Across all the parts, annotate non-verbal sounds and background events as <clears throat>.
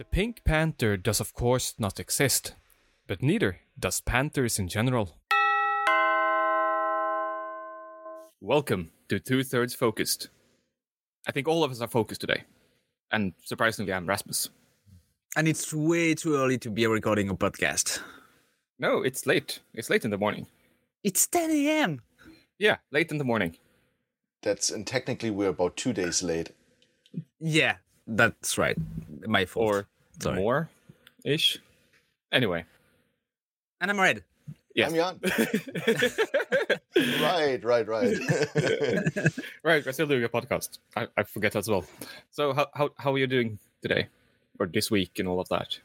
The pink panther does, of course, not exist, but neither does panthers in general. Welcome to Two Thirds Focused. I think all of us are focused today. And surprisingly, I'm Rasmus. And it's way too early to be recording a podcast. No, it's late. It's late in the morning. It's 10 a.m. Yeah, late in the morning. That's and technically we're about two days late. Yeah, that's right. My fault. Or Sorry. more ish. Anyway, And I'm red. yes. I'm Jan. <laughs> right, right, right. <laughs> right, we're still doing a podcast. I, I forget as well. So, how, how, how are you doing today? Or this week and all of that?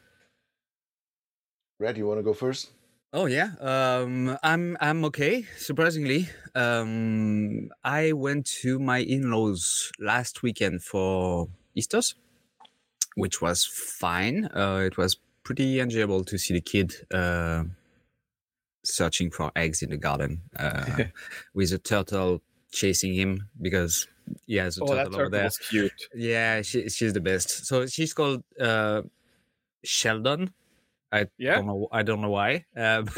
Red, you want to go first? Oh yeah, um, I'm I'm okay. Surprisingly, um, I went to my in-laws last weekend for Easter's, which was fine. Uh, it was pretty enjoyable to see the kid uh, searching for eggs in the garden uh, <laughs> with a turtle chasing him because he has a Oh, that turtle over there. cute. Yeah, she, she's the best. So she's called uh, Sheldon. I Yeah? don't know. I don't know why. Um, <laughs>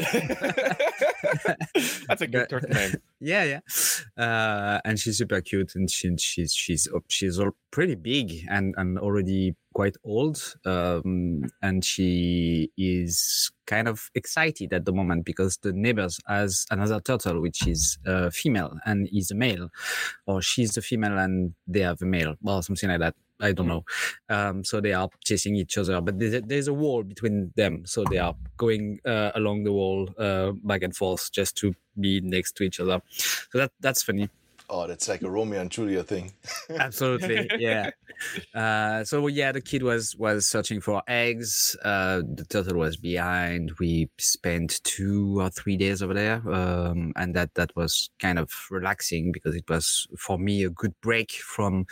That's a good turtle name. <laughs> yeah, yeah. Uh, and she's super cute, and she, she's she's she's all pretty big and and already quite old. Um, and she is kind of excited at the moment because the neighbors has another turtle which is uh, female and is a male, or she's the female and they have a male, or something like that. I don't know. Um, so they are chasing each other, but there's a, there's a wall between them, so they are going uh, along the wall uh, back and forth just to be next to each other. So that that's funny. Oh, that's like a Romeo and Julia thing. <laughs> Absolutely, yeah. Uh, so yeah, the kid was was searching for eggs. Uh, the turtle was behind. We spent two or three days over there, um, and that that was kind of relaxing because it was for me a good break from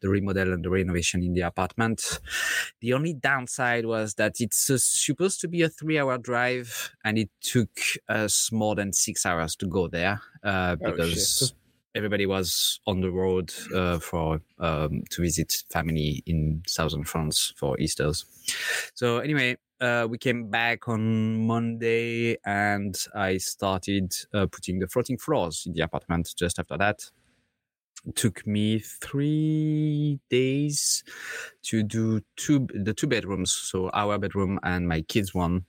the remodel and the renovation in the apartment. The only downside was that it's uh, supposed to be a three-hour drive, and it took us more than six hours to go there uh, Oh, because shit. Everybody was on the road uh, for um, to visit family in southern France for Easter's. So anyway, uh, we came back on Monday, and I started uh, putting the floating floors in the apartment. Just after that, took me three days to do two the two bedrooms, so our bedroom and my kids' one,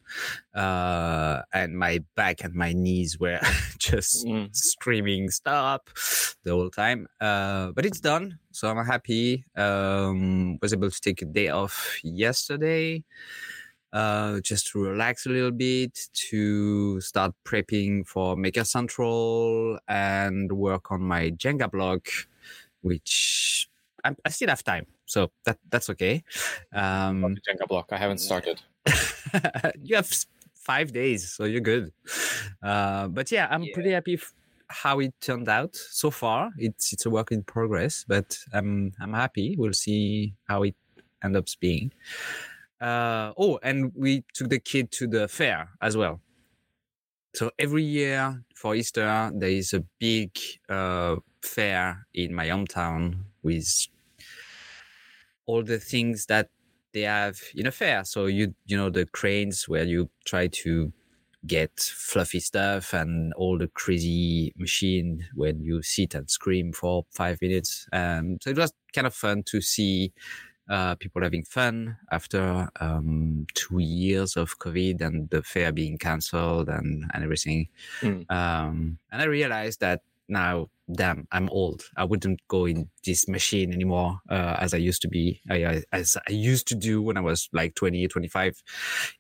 uh, and my back and my knees were <laughs> just Mm. screaming stop the whole time. Uh, but it's done, so I'm happy. Um, was able to take a day off yesterday, uh, just to relax a little bit, to start prepping for Maker Central and work on my Jenga block, which I, I still have time, so that that's okay. Um, Jenga block. I haven't started. <laughs> you have five days, so you're good. Uh, but yeah, I'm pretty happy f- how it turned out so far. It's it's a work in progress, but I'm I'm happy. We'll see how it ends up being. Uh, oh, and we took the kid to the fair as well. So every year for Easter, there is a big uh, fair in my hometown with all the things that they have in a fair. So you you know the cranes where you try to get fluffy stuff and all the crazy machine when you sit and scream for five minutes. Um, so it was kind of fun to see uh, people having fun after um, two years of COVID and the fair being cancelled and, and everything. Mm. Um, and I realized that now, damn, I'm old. I wouldn't go in this machine anymore uh, as I used to be, I, as I used to do when I was like 20, 25.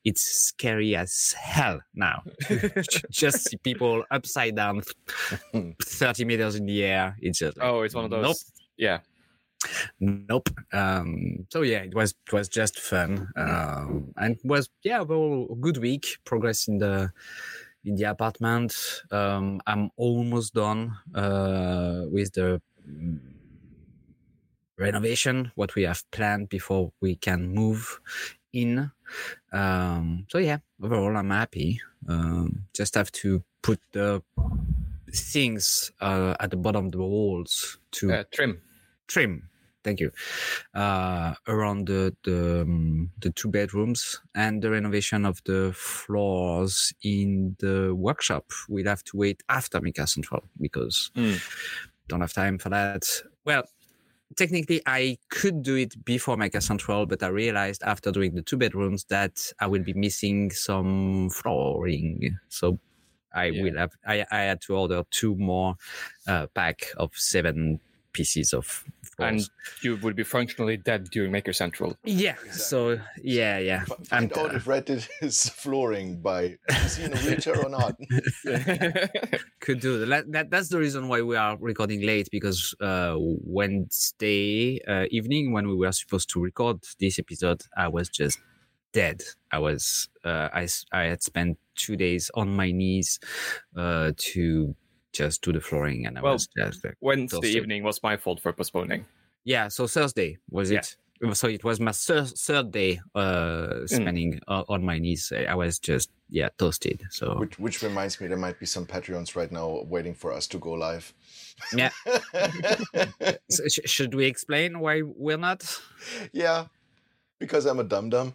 It's scary as hell now. <laughs> just see people upside down, 30 meters in the air. It's just like, Oh, it's one of those. Nope. Yeah. Nope. Um, so yeah, it was it was just fun, um, and was yeah, well, good week. Progress in the in the apartment. Um, I'm almost done uh, with the renovation. What we have planned before we can move in. Um, so yeah, overall, I'm happy. Um, just have to put the things uh, at the bottom of the walls to Uh, trim. trim thank you. Uh, around the the, um, the two bedrooms and the renovation of the floors in the workshop. We'll have to wait after Maker Central because Mm. don't have time for that. Well, technically, I could do it before Maker Central, but I realized after doing the two bedrooms that I will be missing some flooring. So I Yeah. will have. I, I had to order two more uh, pack of seven pieces of floors. And you would be functionally dead during Maker Central. yeah. So yeah, yeah. F- I'm Find out if Red did his flooring by is he in a wheelchair or not? <laughs> could do that. that. That's the reason why we are recording late because uh, Wednesday uh, evening when we were supposed to record this episode, I was just dead. I was uh, I had spent two days on my knees uh, to just do the flooring, and I Well, was just like, Wednesday Thursday. evening was my fault for postponing. yeah. So Thursday was Yeah. it? So it was my thir- third day uh, spending uh, on my knees. I I was just yeah toasted. So Which, which reminds me, there might be some Patreons right now waiting for us to go live. yeah. <laughs> So sh- should we explain why we're not? yeah, because I'm a dum dum.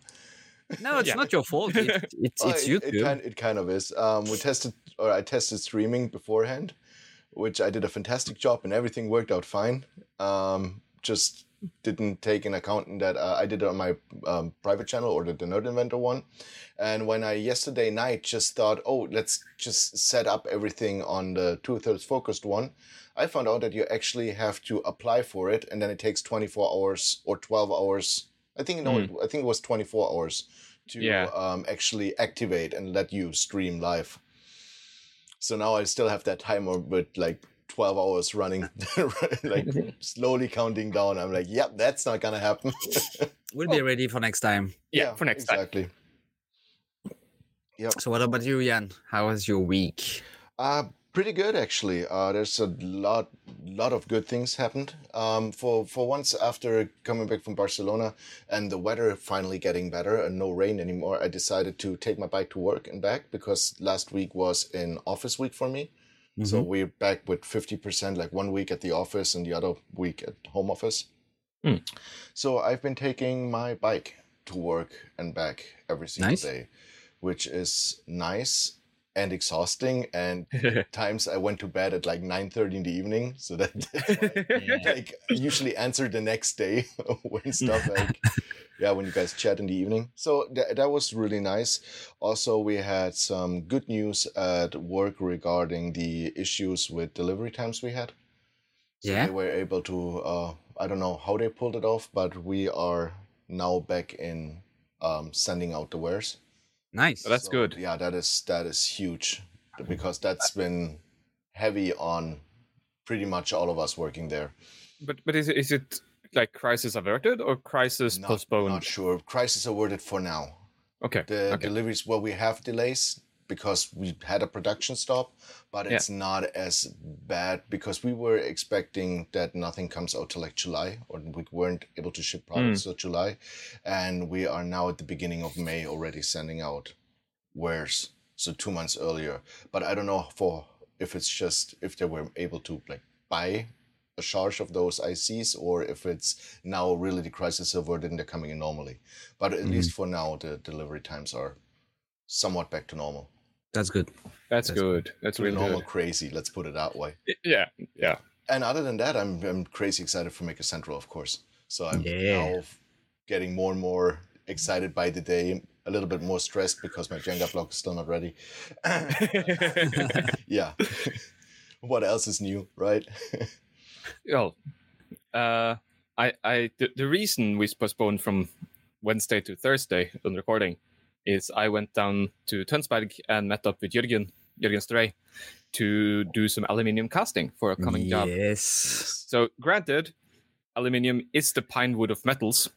No, it's Yeah. not your fault. It, <laughs> it's Oh, it's it, YouTube. It kind, it kind of is. Um, we tested, or I tested streaming beforehand, which I did a fantastic job, and everything worked out fine. Um, just didn't take an account in that uh, I did it on my um, private channel or the, the Nerd Inventor one. And when I yesterday night just thought, oh, let's just set up everything on the two thirds focused one, I found out that you actually have to apply for it, and then it takes 24 hours or 12 hours. I think no, it, I think it was 24 hours to Yeah. um, actually activate and let you stream live. So now I still have that timer with like 12 hours running, <laughs> like <laughs> slowly counting down. I'm like, yep, that's not gonna happen. <laughs> We'll be ready for next time. Yeah, for next time. exactly. So what about you, Jan? How was your week? Uh, pretty good actually. Uh, there's a lot, lot of good things happened. Um, for for once after coming back from Barcelona and the weather finally getting better and no rain anymore, I decided to take my bike to work and back because last week was an office week for me. So Mm-hmm. we're back with fifty percent, like one week at the office and the other week at home office. Hmm. So I've been taking my bike to work and back every single Nice. day, which is nice and exhausting. And <laughs> times I went to bed at like nine thirty in the evening, so that <laughs> <laughs> Yeah. Like usually answer the next day when stuff like yeah when you guys chat in the evening. So that that was really nice. Also, we had some good news at work regarding the issues with delivery times we had. So Yeah? they were able to. Uh, I don't know how they pulled it off, but we are now back in um, sending out the wares. Nice. So that's So, good. Yeah, that is that is huge because that's been heavy on pretty much all of us working there. But but is it, is it like crisis averted or crisis Not, postponed? not sure. Crisis averted for now. Okay. The okay. deliveries, well, we have delays because we had a production stop, but Yeah. it's not as bad because we were expecting that nothing comes out till like July, or we weren't able to ship hmm. products till July, and we are now at the beginning of May already sending out wares, so two months earlier. But I don't know for if it's just if they were able to like buy a charge of those ICs or if it's now really the crisis over and they're coming in normally. But at mm-hmm. least for now, the delivery times are somewhat back to normal. That's good. That's That's good. That's To really normal good. crazy, let's put it that way. Yeah. Yeah. And other than that, I'm I'm crazy excited for Maker Central, of course. So I'm Yeah. now getting more and more excited by the day, a little bit more stressed because my Jenga block is still not ready. <laughs> yeah. what else is new, right? Well, uh, I, I, the, the reason we postponed from Wednesday to Thursday on recording is I went down to Tønsberg and met up with Jürgen, Jürgen Stray, to do some aluminium casting for a coming job. yes. So, granted, aluminium is the pine wood of metals,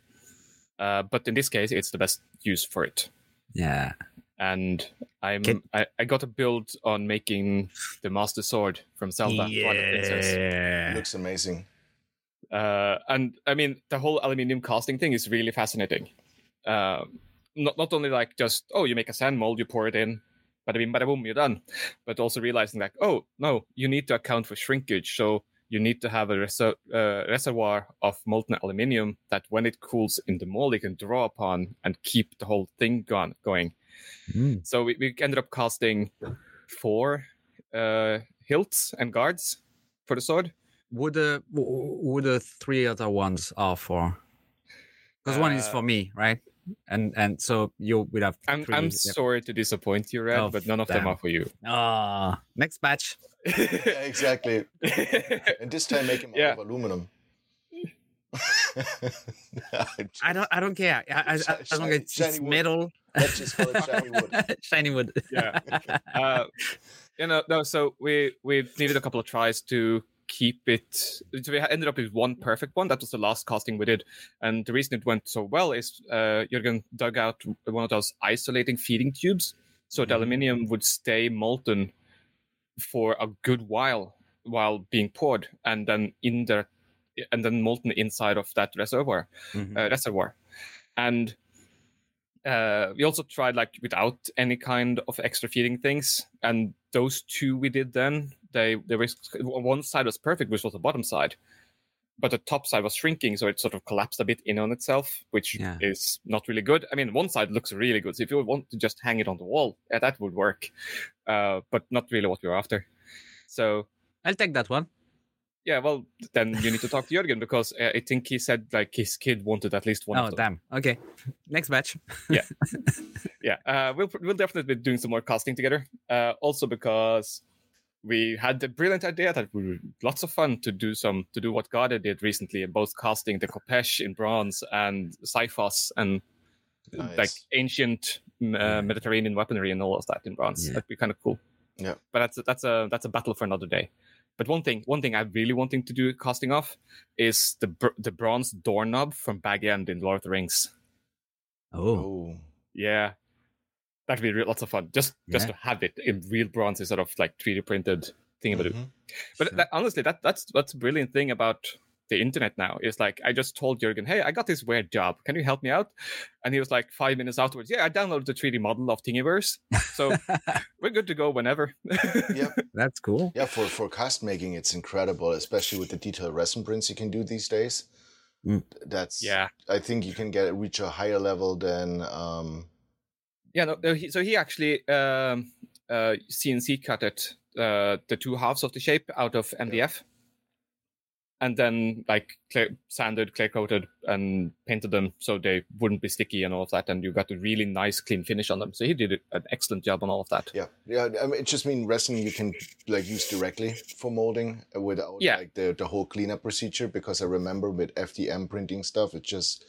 uh, but in this case, it's the best use for it. Yeah. And I'm Can- I, I got a build on making the Master Sword from Zelda. Yeah. Looks amazing. uh, and I mean the whole aluminium casting thing is really fascinating. Um, not not only like just oh you make a sand mold, you pour it in, bada bing bada boom, you're done, but also realizing like oh no, you need to account for shrinkage. So you need to have a reser- uh, reservoir of molten aluminium that, when it cools in the mold, you can draw upon and keep the whole thing gone, going. Mm. So we, we ended up casting four uh, hilts and guards for the sword. Who the who the three other ones are for? Because one is Uh, for me, right? And and so you would have I'm, 3 I'm Yep. sorry to disappoint you, Red, Oh, but none of them are for you. Ah, next batch. Yeah, <laughs> exactly. <laughs> And this time make him Yeah. out of aluminum. <laughs> I don't I don't care. I, I, Shi- as long as it's shiny wood. metal. Let's just call it shiny wood. shiny wood. yeah. uh, you know, no. So we we needed a couple of tries to keep it. So we ended up with one perfect one. That was the last casting we did, and the reason it went so well is uh, Jürgen dug out one of those isolating feeding tubes, so the Mhm. aluminium would stay molten for a good while while being poured, and then in the and then molten inside of that reservoir Mhm. uh, reservoir. And uh, we also tried like without any kind of extra feeding things. And those two we did then, they they were one side was perfect, which was the bottom side, but the top side was shrinking, so it sort of collapsed a bit in on itself, which Yeah. is not really good. I mean, one side looks really good, so if you want to just hang it on the wall, yeah, that would work, uh, but not really what we're after. So I'll take that one. yeah, well, then you need to talk to Jürgen because uh, I think he said like his kid wanted at least one oh of them. damn. Okay. Next batch. <laughs> Yeah, <laughs> yeah uh, we'll we'll definitely be doing some more casting together uh, also because we had the brilliant idea that we were lots of fun to do some to do what Garda did recently both casting the Khopesh in bronze and Xiphos and Nice. like ancient uh, Mediterranean weaponry and all of that in bronze Yeah. that'd be kind of cool Yeah. but that's a, that's a that's a battle for another day but one thing one thing I'm really wanting to do casting off is the br- the bronze doorknob from Bag End in Lord of the Rings Oh. Oh. yeah, that'd be re- lots of fun. Just just to have it in real bronze instead of like 3D printed thing. But Mhm. but Sure. that, honestly, that that's that's a brilliant thing about the internet now. Is like I just told Jurgen, hey, I got this weird job. Can you help me out? And he was like five minutes afterwards, yeah, I downloaded the 3D model of Thingiverse, so <laughs> we're good to go whenever. Yep. <laughs> That's cool. Yeah, for, for cast making, it's incredible, especially with the detailed resin prints you can do these days. Mm. That's yeah. I think you can get reach a higher level than um Yeah, no, he, so he actually um, uh, CNC cut it, uh, the two halves of the shape out of MDF, and then like clear, sanded, clear coated, and painted them so they wouldn't be sticky and all of that, and you got a really nice, clean finish on them. So he did an excellent job on all of that. yeah yeah I mean, it just means resin you can like use directly for molding without Yeah. like the the whole cleanup procedure because I remember with FDM printing stuff it just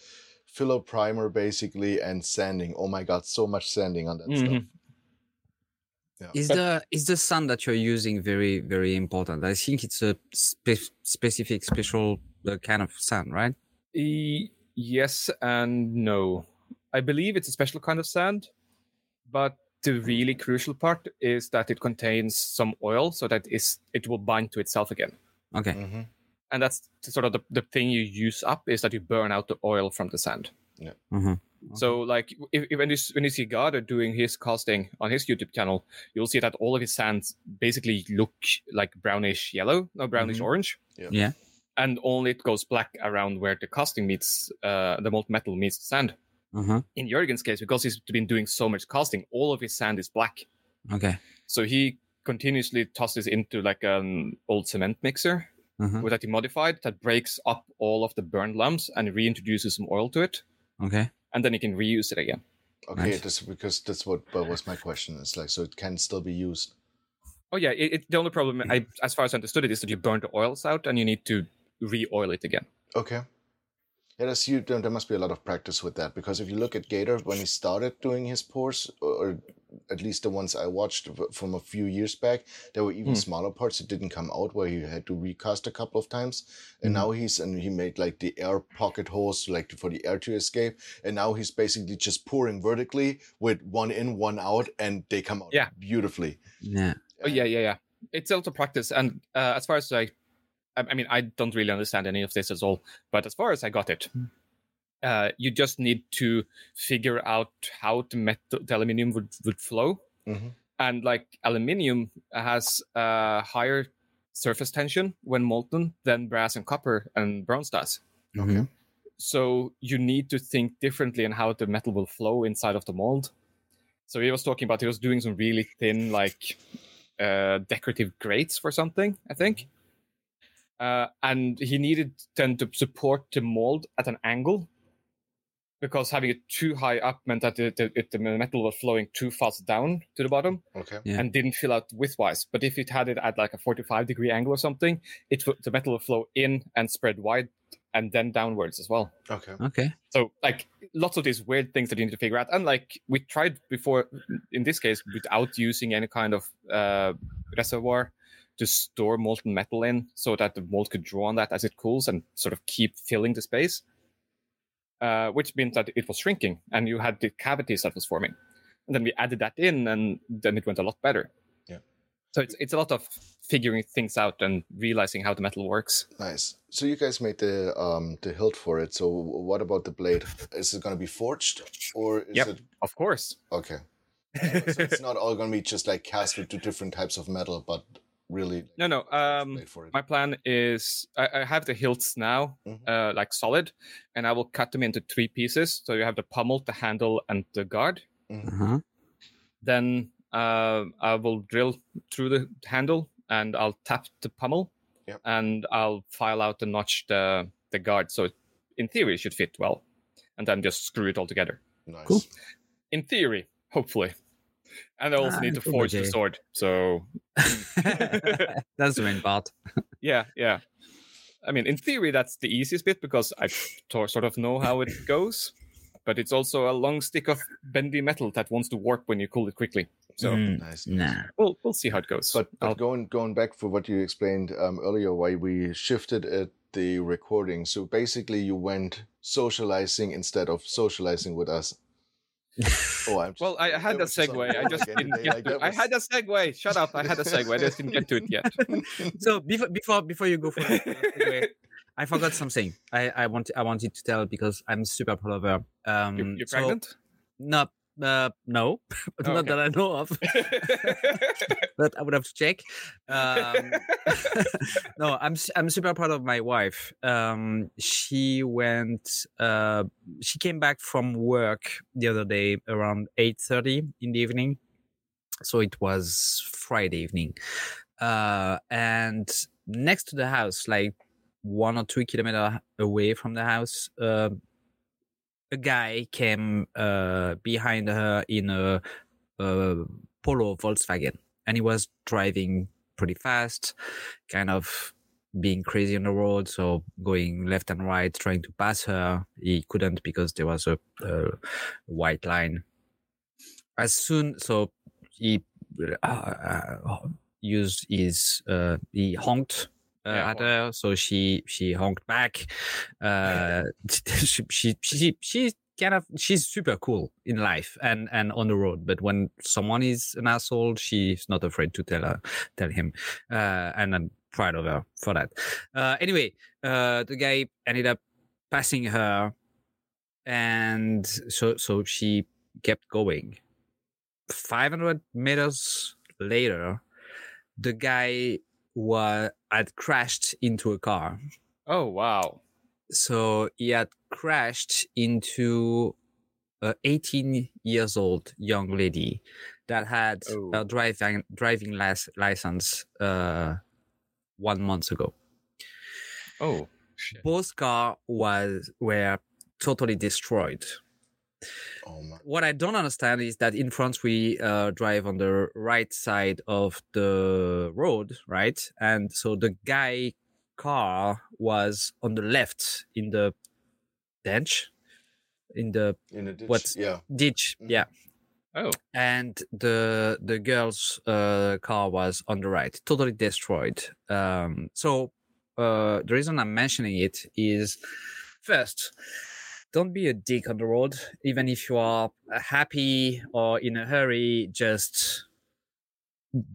filler primer basically and sanding. Oh my god, so much sanding on that stuff. Mhm. Is But- the is the sand that you're using very very important? I think it's a spe- specific special uh, kind of sand, right? E- yes and no. I believe it's a special kind of sand, but the really crucial part is that it contains some oil, so that is it will bind to itself again. Okay. Mhm. And that's sort of the, the thing you use up is that you burn out the oil from the sand. hmm So like if, if- when you when you see Garda doing his casting on his YouTube channel, you'll see that all of his sands basically look like brownish yellow, no brownish Mhm. orange. Yeah. Yeah. And only it goes black around where the casting meets uh, the molten metal meets the sand. Uh-huh. In Jurgen's case, because he's been doing so much casting, all of his sand is black. Okay. So he continuously tosses into like an old cement mixer Uh-huh. with that he modified that breaks up all of the burned lumps and reintroduces some oil to it, Okay. and then he can reuse it again. Okay, Nice. this because that's what that was my question. It's like so it can still be used. Oh yeah, it, it, the only problem, I, as far as I understood it, is that you burn the oils out and you need to re-oil it again. Okay. Yeah, that's you. There there must be a lot of practice with that because if you look at Gator when he started doing his pours, or, or at least the ones I watched from a few years back, there were even Hmm. smaller parts that didn't come out where he had to recast a couple of times. And Mhm. now he's and he made like the air pocket holes, like for the air to escape. And now he's basically just pouring vertically with one in, one out, and they come out Yeah. beautifully. Yeah. Oh yeah, yeah, yeah. It's also practice, and uh, as far as I, I, mean, I don't really understand any of this at all. But as far as I got it, uh, you just need to figure out how the metal, the aluminium would would flow, Mhm. and like aluminium has a higher surface tension when molten than brass and copper and bronze does. Mhm. So you need to think differently on how the metal will flow inside of the mold. So he was talking about he was doing some really thin, like uh, decorative grates for something, I think. Uh, and he needed then to support the mold at an angle because having it too high up meant that the, the, it- the metal was flowing too fast down to the bottom Okay. Yeah. and didn't fill out widthwise. But if it had it at like a 45 degree angle or something, it w- the metal will flow in and spread wide and then downwards as well. Okay. Okay. So like lots of these weird things that you need to figure out. And like we tried before, in this case, without using any kind of uh, reservoir to store molten metal in, so that the mold could draw on that as it cools and sort of keep filling the space. Uh, which means that it was shrinking, and you had the cavities that was forming. And then we added that in, and then it went a lot better. Yeah. So it's it's a lot of figuring things out and realizing how the metal works. Nice. So you guys made the um the hilt for it. So what about the blade? Is it going to be forged or is Yep. it Of course. okay? <laughs> so it's not all going to be just like cast with two different types of metal, but really No, no. Um, for it. my plan is I, I have the hilts now, Mhm. uh, like solid, and I will cut them into three pieces. So you have the pommel, the handle, and the guard. Uh-huh. Then uh, I will drill through the handle, and I'll tap the pommel, Yep. and I'll file out the notch the the guard. So it, in theory, it should fit well, and then just screw it all together. Nice. Cool. In theory, hopefully. And I also Ah, need to forge the sword. So <laughs> <laughs> That's the main part. Yeah, yeah. I mean, in theory, that's the easiest bit because I sort of know how it goes. But it's also a long stick of bendy metal that wants to warp when you cool it quickly. So Mm, Nice. nah. we'll we'll see how it goes. But, but going going back for what you explained um, earlier, why we shifted at the recording. So basically, you went socializing instead of socializing with us. Oh, I'm. well, I, I had a was segue. I just didn't get like, to. that I had a segue. Shut up! I had a segue. I just didn't get to it yet. <laughs> so before before before you go for I forgot something. I I want I wanted to tell because I'm super proud of her. Um, You, you're so- pregnant? No, uh, no, Oh, <laughs> not okay. that I know of. <laughs> <laughs> but I would have to check. Um, no, I'm I'm super proud of my wife. Um, she went. Uh, she came back from work the other day around eight thirty in the evening. So it was Friday evening, uh, and next to the house, like one or two kilometer away from the house, uh, a guy came uh, behind her in a, a Polo Volkswagen, and he was driving pretty fast, kind of being crazy on the road, so going left and right, trying to pass her. He couldn't because there was a, a white line. As soon, so he uh, uh, used his, uh, he honked uh, Yeah, at her, so she she honked back. Uh, <laughs> she, she she she's kind of she's super cool in life and and on the road, but when someone is an asshole, she's not afraid to tell her tell him, uh, and I'm proud of her for that. Uh, anyway, uh, the guy ended up passing her, and so so she kept going. Five hundred meters later, the guy was had crashed into a car. oh wow! So he had crashed into a 18 years old young lady that had Oh. a driving driving lic- license uh, one month ago. Oh shit! Both car was were totally destroyed. Oh. What I don't understand is that in France we uh, drive on the right side of the road, right? And so the guy car was on the left in the bench, in the In a ditch. What? Yeah. ditch, Mhm. yeah. Oh And the the girl's uh, car was on the right, totally destroyed. Um, so uh, the reason I'm mentioning it is first, don't be a dick on the road, even if you are happy or in a hurry. Just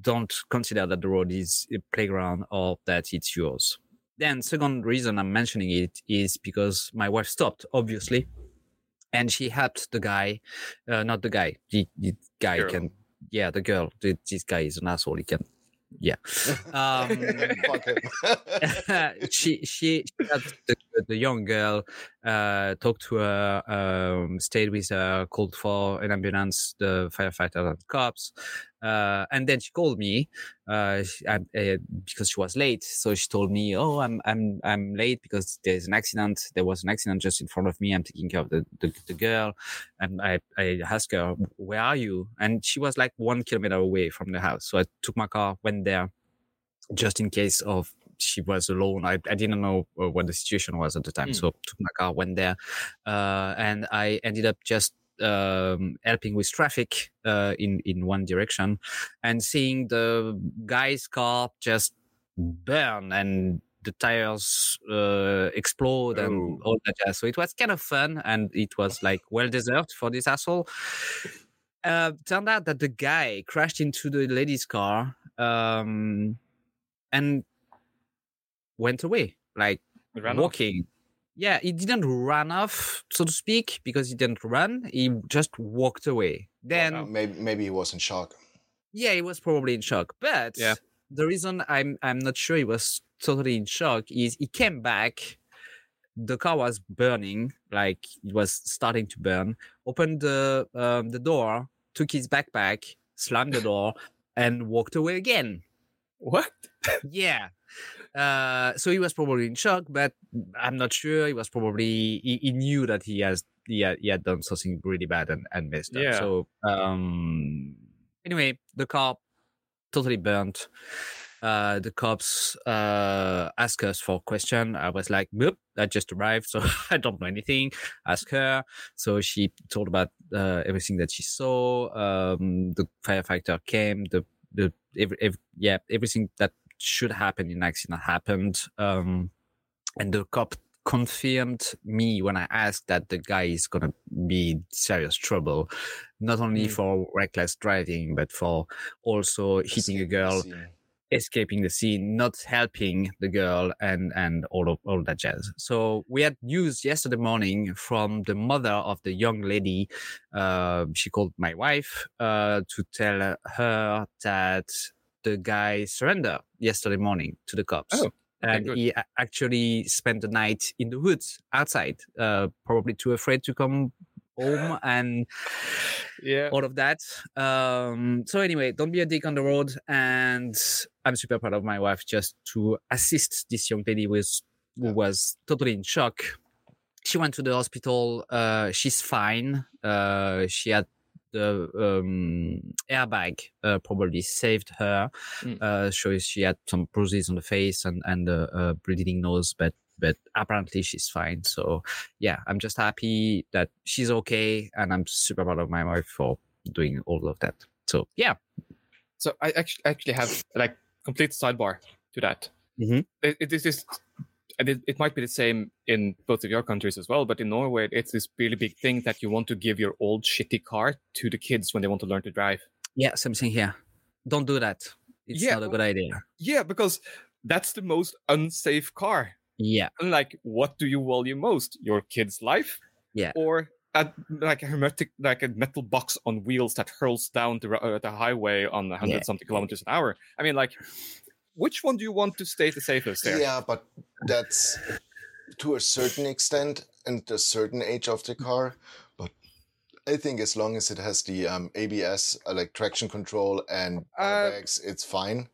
don't consider that the road is a playground or that it's yours. Then, second reason I'm mentioning it is because my wife stopped, obviously, and she helped the guy, uh, not the guy, the, the guy Girl. can, yeah, the girl. The, this guy is an asshole. He can yeah. <laughs> Um, <laughs> she she, had the, the young girl uh talked to her um stayed with her called for an ambulance the firefighter and cops uh and then she called me uh, she, uh because she was late so she told me oh i'm i'm i'm late because there's an accident there was an accident just in front of me i'm taking care of the the, the girl and i i asked her where are you? And she was like one kilometer away from the house so i took my car went there just in case of she was alone. I, I didn't know uh, what the situation was at the time. Mm. So took my car, went there, uh, and I ended up just um, helping with traffic uh, in in one direction, and seeing the guy's car just burn and the tires uh, explode and all that jazz. So it was kind of fun, and it was like well deserved for this asshole. Uh, turned out that the guy crashed into the lady's car um, and went away, like It ran off. walking. Yeah, he didn't run off, so to speak, because he didn't run. He just walked away. Then, maybe maybe he was in shock. yeah, he was probably in shock. But Yeah. the reason I'm I'm not sure he was totally in shock is he came back. The car was burning, like it was starting to burn. Opened the um, the door, took his backpack, slammed the door, and walked away again. <laughs> What? Yeah. Uh, so he was probably in shock, but I'm not sure. He was probably he, he knew that he has he had, he had done something really bad and, and messed up. Yeah. So um, anyway, the car totally burnt. Uh, the cops uh, asked us for a question. I was like, "Nope, I just arrived, so <laughs> I don't know anything." Ask her. So she told about uh, everything that she saw. Um, the firefighter came. The the every, ev yeah everything that should happen in accident happened. Um, and the cop confirmed me when I asked that the guy is gonna be in serious trouble, not only Mm. for reckless driving but for also hitting a girl escaping the scene, not helping the girl, and and all of all that jazz. So we had news yesterday morning from the mother of the young lady. Uh, she called my wife uh, to tell her that the guy surrendered yesterday morning to the cops. Oh, and good. he actually spent the night in the woods outside, uh, probably too afraid to come home <laughs> and Yeah. all of that. Um, so anyway, don't be a dick on the road. And I'm super proud of my wife just to assist this young lady with who was totally in shock. She went to the hospital. Uh, she's fine. Uh, she had the um, airbag uh, probably saved her. Mm. Uh, so she had some bruises on the face and and a, a bleeding nose, but but apparently she's fine. So yeah, I'm just happy that she's okay, and I'm super proud of my wife for doing all of that. So yeah, So I actually actually have like complete sidebar to that. Mhm. It, it is this, and it, it might be the same in both of your countries as well. But in Norway, it's this really big thing that you want to give your old shitty car to the kids when they want to learn to drive. yeah, same thing here. Don't do that. It's Yeah, not a good idea. Yeah, because that's the most unsafe car. Yeah, And like, what do you value most? Your kid's life? Yeah. Or a, like a hermetic, like a metal box on wheels that hurls down the, uh, the highway on 100 Yeah. something kilometers an hour? I mean, like, which one do you want to stay the safest there? Yeah, but that's to a certain extent and a certain age of the car. But I think as long as it has the um, ABS, uh, like traction control and Uh, airbags, it's fine.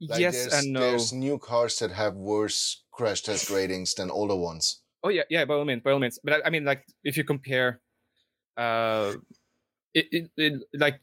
Like yes and no. There's new cars that have worse crash test ratings than older ones. Oh yeah, yeah, by all means, by all means. But I, I mean, like, if you compare, uh, it, it, it like,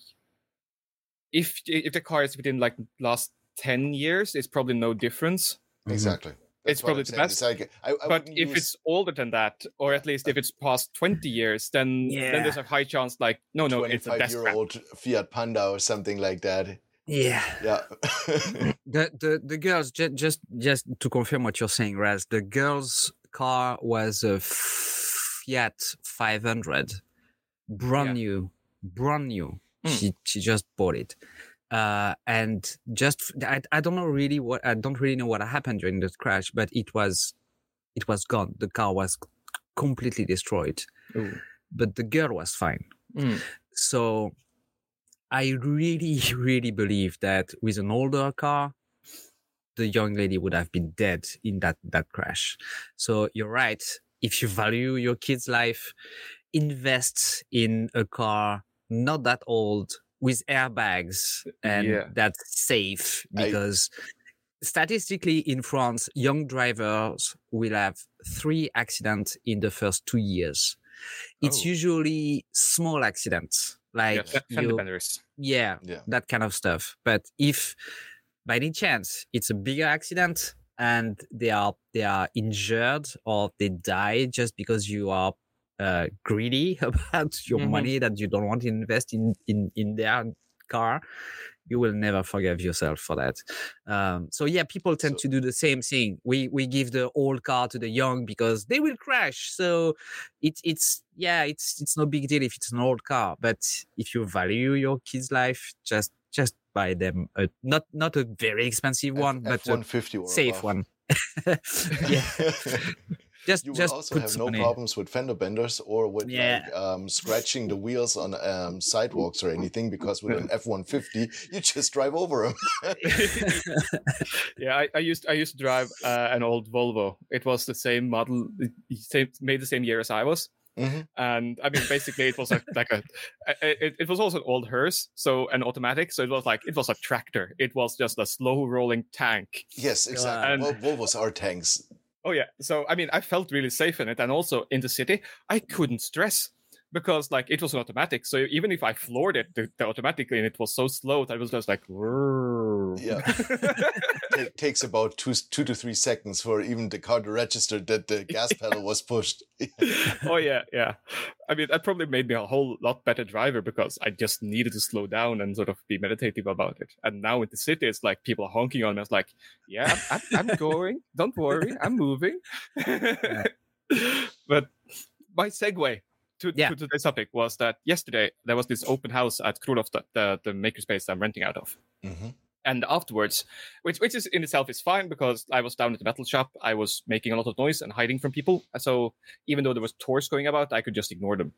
if if the car is within like last ten years, it's probably no difference. Exactly. Mm-hmm. It's probably I'm the saying. best. It's like, I, I but if use- it's older than that, or at least if it's past twenty years, then then there's a high chance. Like, no, no, it's a 25 death year trap. old Fiat Panda or something like that. yeah. Yeah. <laughs> The the the girls just just just to confirm what you're saying, Raz. The girl's car was a Fiat 500, brand Yeah. new, brand new. Mm. She she just bought it, uh, and just I I don't know really what I don't really know what happened during the crash, but it was it was gone. The car was completely destroyed, Ooh. but the girl was fine. Mm. So I really, <laughs> really believe that with an older car, the young lady would have been dead in that that crash. So you're right. If you value your kid's life, invest in a car not that old with airbags and Yeah. that's safe I- because statistically in France, young drivers will have three accidents in the first two years. It's Oh. usually small accidents like yeah, you- yeah, Yeah. that kind of stuff. But if by any chance it's a bigger accident and they are they are injured or they die just because you are uh, greedy <laughs> about your Mhm. money that you don't want to invest in in in their car, you will never forgive yourself for that. Um, so yeah, people tend So- to do the same thing. We we give the old car to the young because they will crash. So it's it's yeah, it's it's no big deal if it's an old car. But if you value your kid's life, just just buy them a not not a very expensive one, but F one fifty a safe above. one. <laughs> <laughs> yeah, just you will just also put have no money. problems with fender benders or with Yeah. like um, scratching the wheels on um, sidewalks or anything because with an F one fifty you just drive over them. <laughs> yeah, I, I used I used to drive uh, an old Volvo. It was the same model, same, made the same year as I was. Mhm. And I mean, basically, it was like, like a, it, it was also an old hearse, so an automatic. So it was like it was a tractor. It was just a slow rolling tank. Yes, exactly. And- Vol- Volvos are tanks. Oh yeah. So I mean, I felt really safe in it, and also in the city, I couldn't stress because like it was an automatic. So even if I floored it the, the automatically and it was so slow that I was just like, Yeah. It takes about two two to three seconds for even the car to register that the gas pedal was pushed. oh yeah, yeah. I mean, that probably made me a whole lot better driver because I just needed to slow down and sort of be meditative about it. And now in the city, it's like people are honking on me. It's like, yeah, I'm, I'm I'm going. Don't worry, I'm moving. but my segue to, Yeah. to today's topic was that yesterday there was this open house at Krulov, the, the, the makerspace I'm renting out of. Mhm. And afterwards, which which is in itself is fine because I was down at the metal shop, I was making a lot of noise and hiding from people. So even though there was tours going about, I could just ignore them.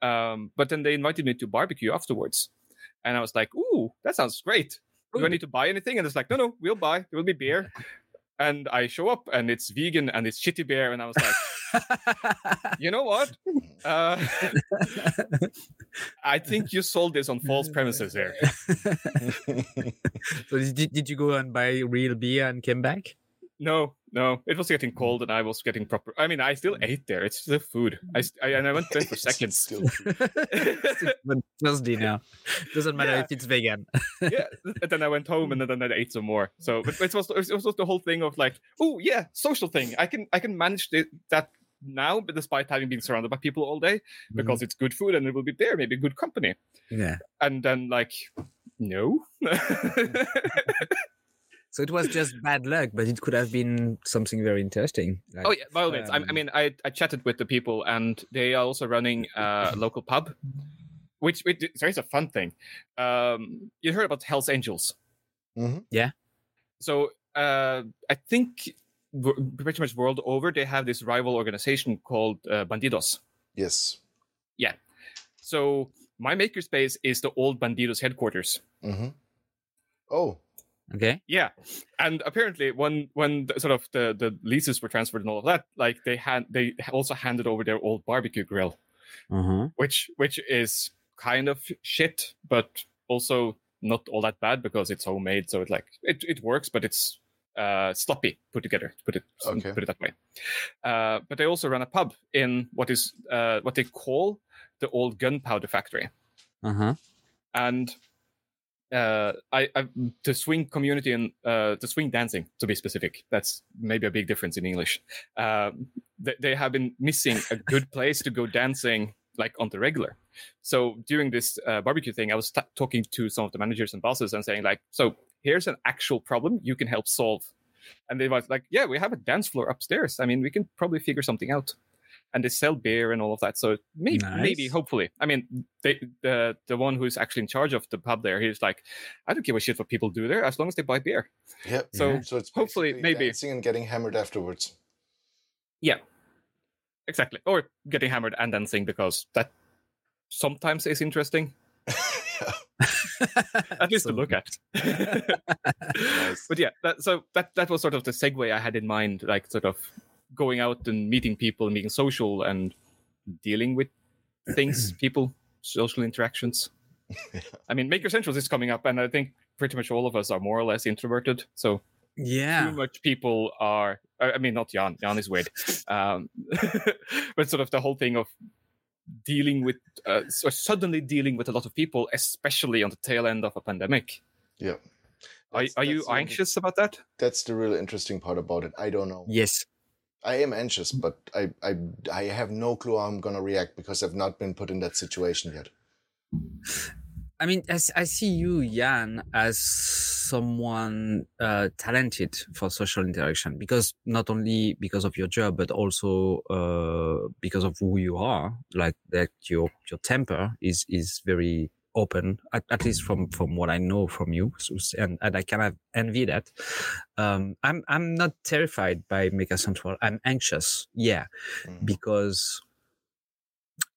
Um, but then they invited me to barbecue afterwards, and I was like, "Ooh, that sounds great! Do I need to buy anything?" And it's like, "No, no, we'll buy. There will be beer." <laughs> And I show up, and it's vegan and it's shitty beer, and I was like, <laughs> "You know what? Uh, <laughs> I think you sold this on false premises here." <laughs> so did, did you go and buy real beer and came back? No, no, it was getting mm-hmm. cold, and I was getting proper. I mean, I still mm-hmm. ate there. It's the food. I, I and I went there for <laughs> seconds. still- <laughs> Thursday <laughs> now. Doesn't matter Yeah. if it's vegan. yeah, and then I went home, and mm. then I ate some more. So, but it was it was the whole thing of like, oh yeah, social thing. I can I can manage the, that now, but despite having been surrounded by people all day, because mm-hmm. it's good food and it will be there, maybe good company. yeah. And then like, no. So it was just bad luck, but it could have been something very interesting. Like, Oh yeah, by all means. I, I um, mean, I, I chatted with the people, and they are also running a local pub, which, which there is a fun thing. Um, you heard about Hell's Angels? Mhm. So uh, I think pretty much world over, they have this rival organization called uh, Bandidos. Yes. Yeah. So my makerspace is the old Bandidos headquarters. hmm Oh, Okay. Yeah, and apparently when when the, sort of the the leases were transferred and all of that, like they had they also handed over their old barbecue grill. Uh-huh. which which is kind of shit, but also not all that bad because it's homemade. So it like it, it works, but it's uh, sloppy put together. To put it Okay. put it that way. Uh, but they also run a pub in what is uh, what they call the old gunpowder factory, Uh-huh. and uh, I, I the swing community and uh, the swing dancing to be specific. That's maybe a big difference in English. Uh, they, they have been missing a good place to go dancing like on the regular. So during this uh, barbecue thing, I was t- talking to some of the managers and bosses and saying like, so here's an actual problem you can help solve. And they was like, yeah, we have a dance floor upstairs. I mean, we can probably figure something out. And they sell beer and all of that. So maybe, maybe, hopefully. I mean, they, the the one who's actually in charge of the pub there, he's like, I don't give a shit what people do there as long as they buy beer. yeah. So Yeah. So it's hopefully, maybe. dancing and getting hammered afterwards. Yeah, exactly. Or getting hammered and dancing because that sometimes is interesting. <laughs> at least So to look at. Nice. <laughs> But yeah, that, so that that was sort of the segue I had in mind, like sort of going out and meeting people, and being social, and dealing with <clears throat> things, people, social interactions. <laughs> I mean, Maker Central is coming up, and I think pretty much all of us are more or less introverted. So Yeah. too much people are. I I mean, not Jan. Jan is weird, <laughs> um, <laughs> but sort of the whole thing of dealing with, uh, so suddenly dealing with a lot of people, especially on the tail end of a pandemic. Yeah. Are, That's- are you that's the only- anxious about that? That's the real interesting part about it. I don't know. Yes. I am anxious, but I, I, I have no clue how I'm gonna react because I've not been put in that situation yet. I mean, as I see you, Jan, as someone uh, talented for social interaction because not only because of your job, but also uh, because of who you are. Like that, your your temper is is very open, at, at least from from what I know from you, and and I kind of envy that. Um, I'm I'm not terrified by Maker Central. I'm anxious, yeah, Mhm. because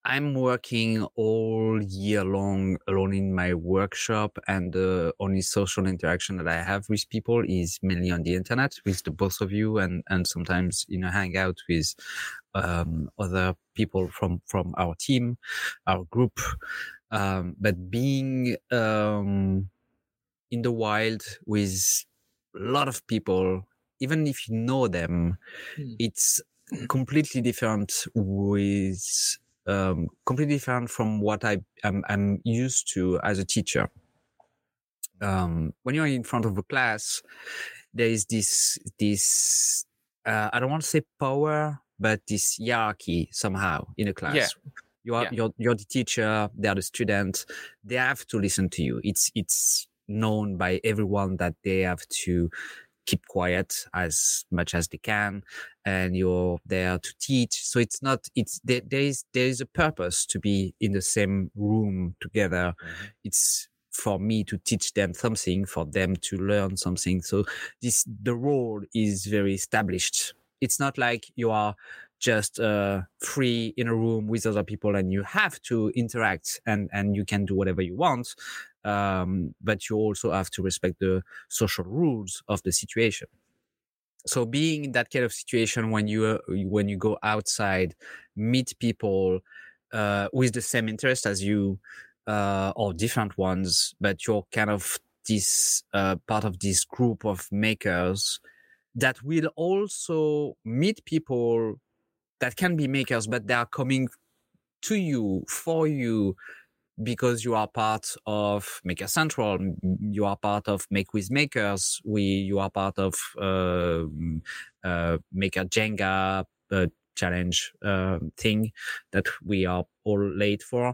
I'm working all year long alone in my workshop, and the only social interaction that I have with people is mainly on the internet with the both of you, and and sometimes in a hangout with um, other people from from our team, our group. Um, but being um, in the wild with a lot of people, even if you know them, Hmm. it's completely different with um, completely different from what I am I'm used to as a teacher. Um, when you're in front of a class, there is this this uh, I don't want to say power, but this hierarchy somehow in a class. Yeah. You are Yeah. you're you're the teacher, they are the student. They have to listen to you. It's it's known by everyone that they have to keep quiet as much as they can and you're there to teach so it's not it's there, there is there is a purpose to be in the same room together Mhm. it's for me to teach them something for them to learn something so this the role is very established it's not like you are just uh, free in a room with other people and you have to interact and and you can do whatever you want um, but you also have to respect the social rules of the situation. So being in that kind of situation when you uh, when you go outside meet people uh, with the same interest as you uh, or different ones but you're kind of this uh, part of this group of makers that will also meet people that can be makers but they are coming to you for you because you are part of Maker Central, you are part of Make with Makers, we you are part of uh, m- uh, Maker Jenga uh, challenge uh, thing that we are all late for.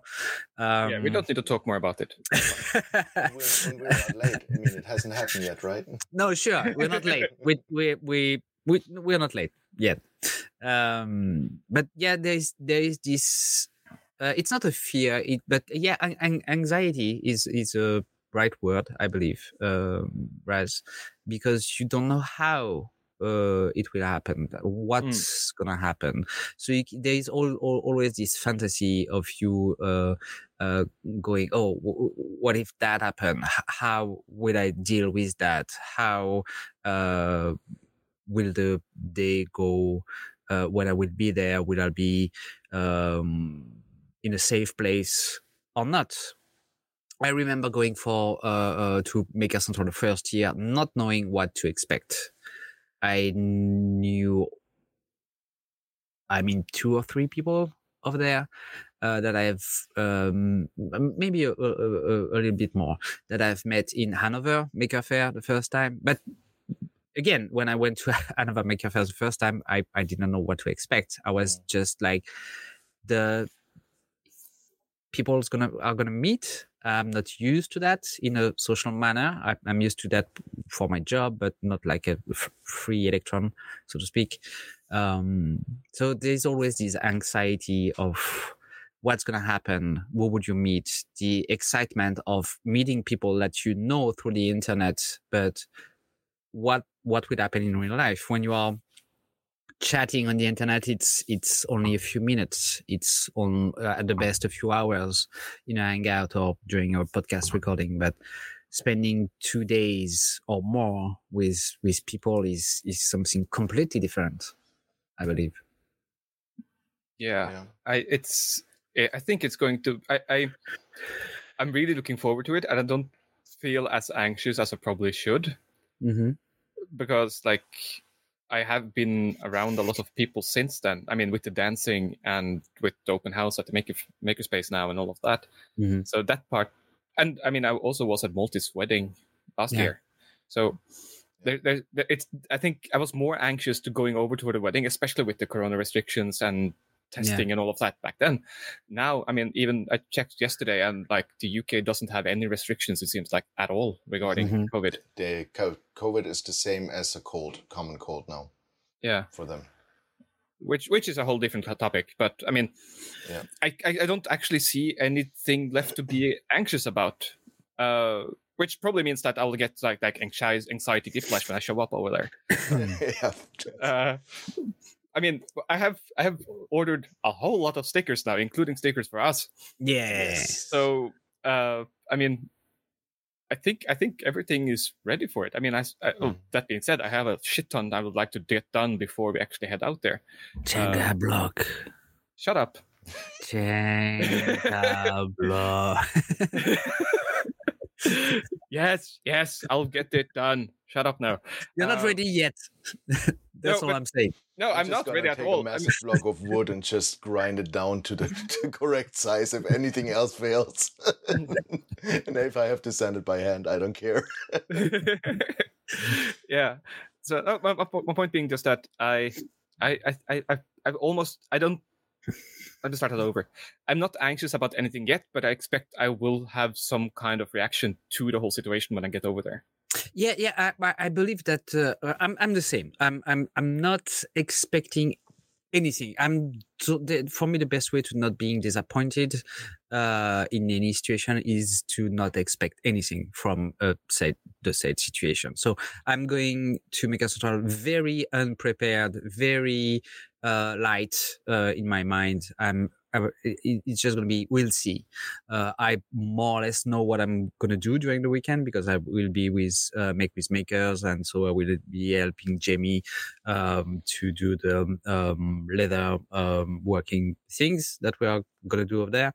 Um, yeah, we don't need to talk more about it. We're, we're not late. I mean, it hasn't happened yet, right? no, sure, we're not late. <laughs> We we we we we're not late yet. Um, but yeah, there's there is this. Uh, it's not a fear, it but yeah, an- an- anxiety is is a right word, I believe, um, Raz, because you don't know how uh, it will happen, what's gonna happen. So you, there is all, all, always this fantasy of you uh, uh, going, oh, w- w- what if that happened? H- how will I deal with that? How uh, will the day go uh, when I will be there? Will I be um, in a safe place or not? I remember going for uh, uh, to Maker Central the first year, not knowing what to expect. I knew, I mean, two or three people over there uh, that I've um, maybe a, a, a, a little bit more that I've met in Hanover Maker Faire the first time. But again, when I went to Hanover Maker Faire the first time, I, I didn't know what to expect. I was just like the people's gonna are gonna meet. I'm not used to that in a social manner. I, I'm used to that for my job, but not like a f- free electron, so to speak. Um, so there's always this anxiety of what's going to happen. Who would you meet? The excitement of meeting people that you know through the internet, but what what would happen in real life? When you are chatting on the internet it's it's only a few minutes. It's on uh, at the best a few hours in a hangout or during our podcast recording. But spending two days or more with with people is is something completely different i believe. Yeah, Yeah. I it's I I think it's going to I, I I'm really looking forward to it, and I don't feel as anxious as I probably should mm-hmm. because like I have been around a lot of people since then. I mean, with the dancing and with the open house at the maker makerspace now and all of that. Mhm. So that part, and I mean, I also was at Multi's wedding last Yeah. year. So there, there, there- it's. I think I was more anxious to going over to the wedding, especially with the corona restrictions and testing and all of that back then. Now, I mean, even I checked yesterday, and like the UK doesn't have any restrictions. It seems like at all regarding Mhm. COVID. The COVID is the same as a cold, common cold now Yeah. for them. which which is a whole different topic. But I mean, Yeah. I, I I don't actually see anything left to be anxious about. Uh, which probably means that I'll get like like anxiety anxiety gift flash when I show up over there. <laughs> yeah. Uh, I mean, I have I have ordered a whole lot of stickers now, including stickers for us. yeah So uh, I mean. I think I think everything is ready for it. I mean, I, I- oh, Hmm. that being said, I have a shit ton I would like to get done before we actually head out there. Jenga block Shut up. Jenga <laughs> block <laughs> yes, yes, I'll get it done. Shut up now. you're not Uh, ready yet <laughs> that's all but- i'm saying No, I'm, just not gonna ready at take all. A I'm- massive block of wood and just grind it down to the, <laughs> to correct size if anything else fails. <laughs> and if I have to sand it by hand, I don't care. yeah. So uh, my, my point being just that I, I, I, I, I- I've almost I don't. Let me start it over. I'm not anxious about anything yet, but I expect I will have some kind of reaction to the whole situation when I get over there. Yeah, yeah, I, I- believe that uh, I'm I'm the same. I'm I'm I'm not expecting anything. I'm so the, for me the best way to not being disappointed uh, in any situation is to not expect anything from a said the said situation. So I'm going to make a sort of very unprepared, very uh, light uh, in my mind. I'm. It's just gonna be. We'll see uh, I more or less know what I'm gonna do during the weekend because I will be with uh, Make with Makers, and so I will be helping Jamie um, to do the um, leather um, working things that we are gonna do over there.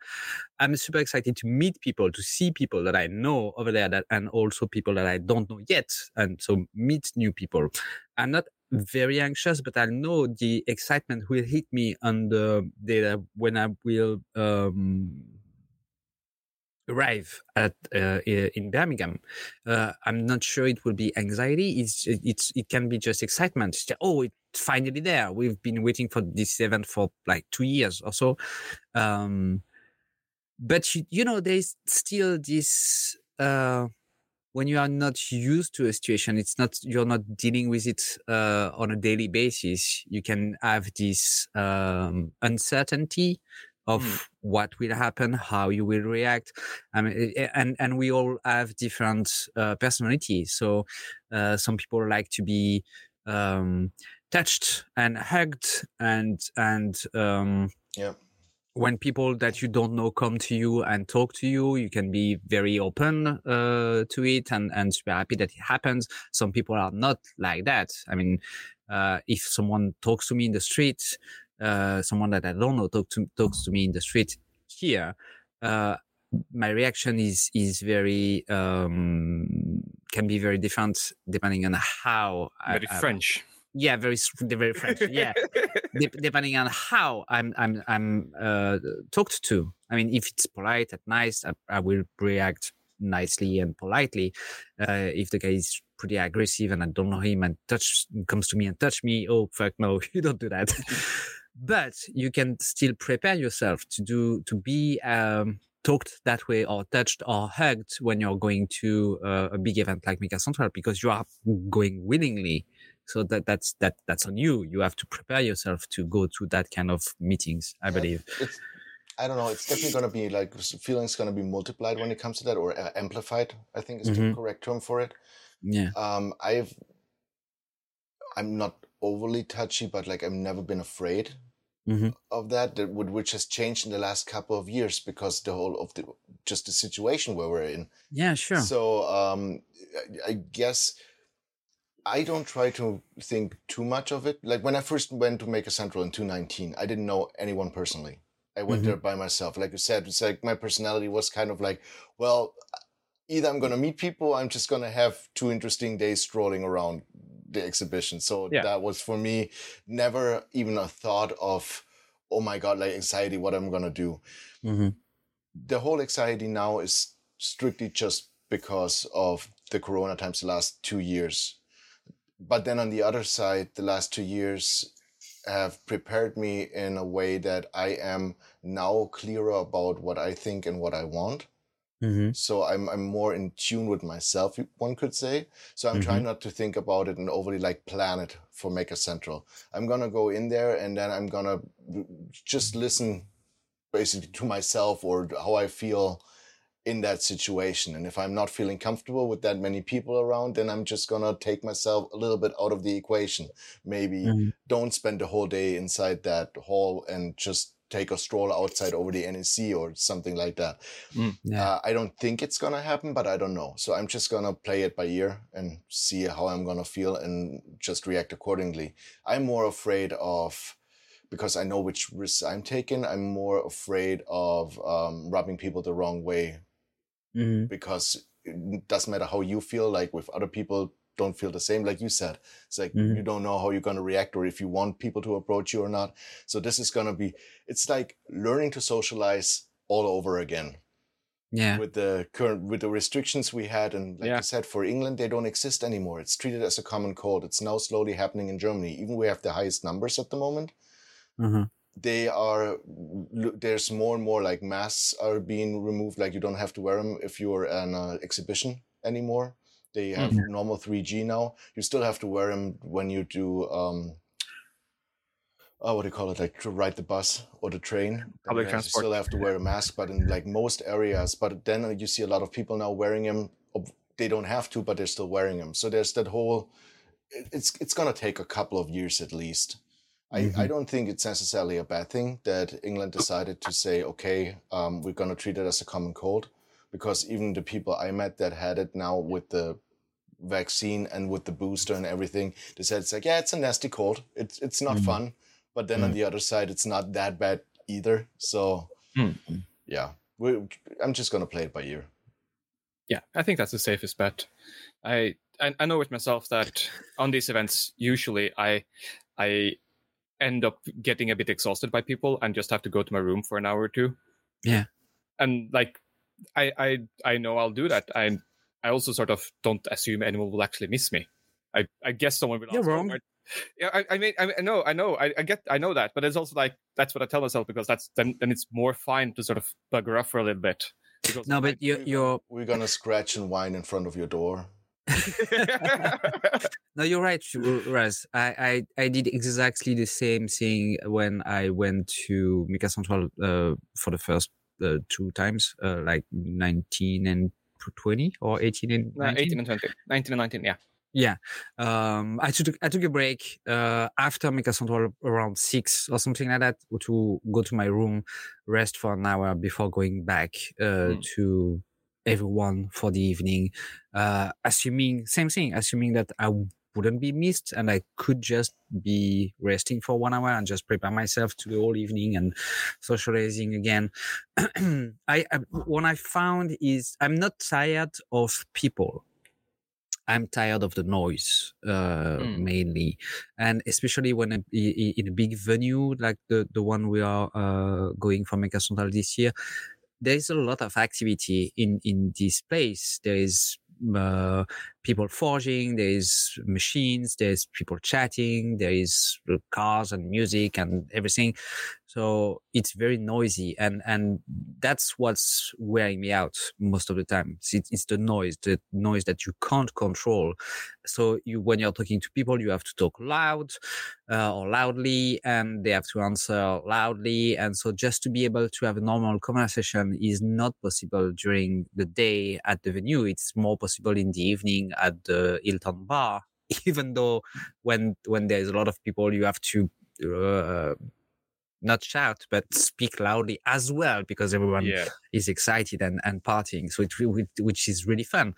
I'm super excited to meet people, to see people that I know over there, that and also people that I don't know yet, and so meet new people. I'm not very anxious, but I know the excitement will hit me on the day when I will um, arrive at uh, in Birmingham. Uh, I'm not sure it will be anxiety. It's it's it can be just excitement. Just, oh, it's finally there. We've been waiting for this event for like two years or so. Um, but you, you know, there's still this. Uh, when you are not used to a situation, it's not you're not dealing with it uh, on a daily basis. You can have this um, uncertainty of Mm. what will happen, how you will react. I mean, eh, and and we all have different uh, personalities. So uh, some people like to be um, touched and hugged, and and um, Yeah. When people that you don't know come to you and talk to you, you can be very open uh, to it and, and super happy that it happens. Some people are not like that. I mean, uh, if someone talks to me in the street, uh, someone that I don't know talk to, talks to me in the street here, uh, my reaction is is very um, can be very different depending on how I- Very I- French. Yeah, very s- very French. Yeah, <laughs> dep- depending on how I'm I'm I'm uh, talked to. I mean, if it's polite and nice, I, I will react nicely and politely. Uh, if the guy is pretty aggressive and I don't know him and touch comes to me and touch me, oh fuck no, <laughs> you don't do that. <laughs> but you can still prepare yourself to do to be um, talked that way or touched or hugged when you're going to uh, a big event like Maker Central because you are going willingly so that that's that that's on you you have to prepare yourself to go to that kind of meetings i Yeah, believe It's, I don't know. It's definitely going to be like feelings going to be multiplied when it comes to that, or uh, amplified. I think is the Mhm. correct term for it. yeah Um, I've, I'm not overly touchy, but like I've never been afraid Mhm. of that, that would, which has changed in the last couple of years because the whole of the just the situation where we're in. Yeah, sure. So um, I, I guess I don't try to think too much of it. Like when I first went to Maker Central in 2019, I didn't know anyone personally. I went Mhm. there by myself. Like you said, it's like my personality was kind of like, well, either I'm going to meet people, I'm just going to have two interesting days strolling around the exhibition. So Yeah. that was for me never even a thought of, oh my God, like anxiety, what I'm going to do hmm the whole anxiety now is strictly just because of the corona times the last two years but then on the other side the last two years have prepared me in a way that i am now clearer about what i think and what i want. Hmm so i'm, I'm more in tune with myself one could say. So i'm trying not to think about it and overly like plan it for maker central. I'm gonna go in there and then i'm gonna just listen basically to myself or how I feel in that situation. And if I'm not feeling comfortable with that many people around, then I'm just gonna take myself a little bit out of the equation. Maybe Mhm. don't spend the whole day inside that hall and just take a stroll outside over the NEC or something like that. Yeah. Uh, I don't think it's gonna happen, but I don't know. So I'm just gonna play it by ear and see how I'm gonna feel and just react accordingly. I'm more afraid of because I know which risks I'm taking. I'm more afraid of um, rubbing people the wrong way hmm because it doesn't matter how you feel. Like with other people, don't feel the same. Like you said, it's like Mhm. you don't know how you're gonna react or if you want people to approach you or not. So this is gonna be. It's like learning to socialize all over again Yeah. with the current with the restrictions we had and like Yeah. I said for England they don't exist anymore it's treated as a common cold it's now slowly happening in Germany even we have the highest numbers at the moment hmm they are there's more and more like masks are being removed like you don't have to wear them if you're an uh, exhibition anymore. They have normal 3g now. You still have to wear them when you do um oh what do you call it like to ride the bus or the train. Public transport. you still have to wear a mask but in like most areas. But then you see a lot of people now wearing them they don't have to but they're still wearing them so there's that whole it's it's gonna take a couple of years at least I, I don't think it's necessarily a bad thing that England decided to say, okay, um, we're going to treat it as a common cold. Because even the people I met that had it now with the vaccine and with the booster and everything, they said, it's like, yeah, it's a nasty cold. It's, it's not Mhm. fun. But then on Mm. the other side, it's not that bad either. So, Mm. yeah, we I'm just going to play it by ear. Yeah, I think that's the safest bet. I, I I know with myself that on these events usually I I end up getting a bit exhausted by people and just have to go to my room for an hour or two. Yeah. And like I I I know I'll do that. I I also sort of don't assume anyone will actually miss me. I I guess someone will. You're ask, "Oh, wrong. where-" Yeah, I, I mean, I, I know, I know, I, I get, I know that, but it's also like that's what I tell myself because that's then, then it's more fine to sort of bugger off for a little bit. No, but you, We're you're We're going to scratch and whine in front of your door. <laughs> no, you're right, Raz. I, I I did exactly the same thing when I went to Maker Central uh, for the first uh, two times, uh, like 19 and 20 or 18 and No, 19. 18 and 20. 19 and 19, yeah. Yeah. Um, I took I took a break uh, after Maker Central around six or something like that to go to my room, rest for an hour before going back uh, Mm. to everyone for the evening. Uh, assuming same thing, assuming that I wouldn't be missed and I could just be resting for one hour and just prepare myself to the whole evening and socializing again. <clears throat> I, I what I found is I'm not tired of people. I'm tired of the noise, uh, Mm. mainly, and especially when a, in a big venue like the the one we are uh, going for Maker Central this year, there is a lot of activity in in this place. There is uh, people forging, there is machines, there's people chatting, there is uh, cars and music and everything. So it's very noisy, and and that's what's wearing me out most of the time. It's, it's the noise, the noise that you can't control. So you, when you're talking to people, you have to talk loud uh, or loudly, and they have to answer loudly. And so just to be able to have a normal conversation is not possible during the day at the venue. It's more possible in the evening at the Hilton Bar <laughs> even though when when there's a lot of people, you have to uh, not shout but speak loudly as well because everyone Yeah. is excited and, and partying so it which is really fun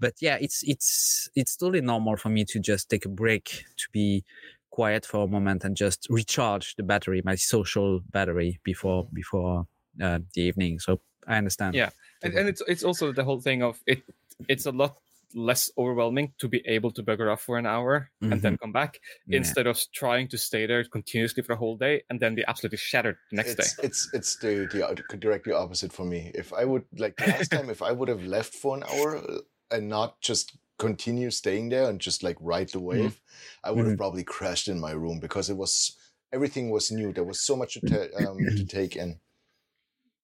but yeah it's it's it's totally normal for me to just take a break to be quiet for a moment and just recharge the battery my social battery before before uh, the evening so i understand Yeah. and, and it's it's also the whole thing of it it's a lot less overwhelming to be able to bugger off for an hour and then come back Yeah. instead of trying to stay there continuously for a whole day and then be absolutely shattered the next it's, day It's it's the, the directly opposite for me. If I would like the last time, if I would have left for an hour uh, and not just continue staying there and just like ride the wave, I would have probably crashed in my room because it was everything was new. There was so much to ta- um, to take in,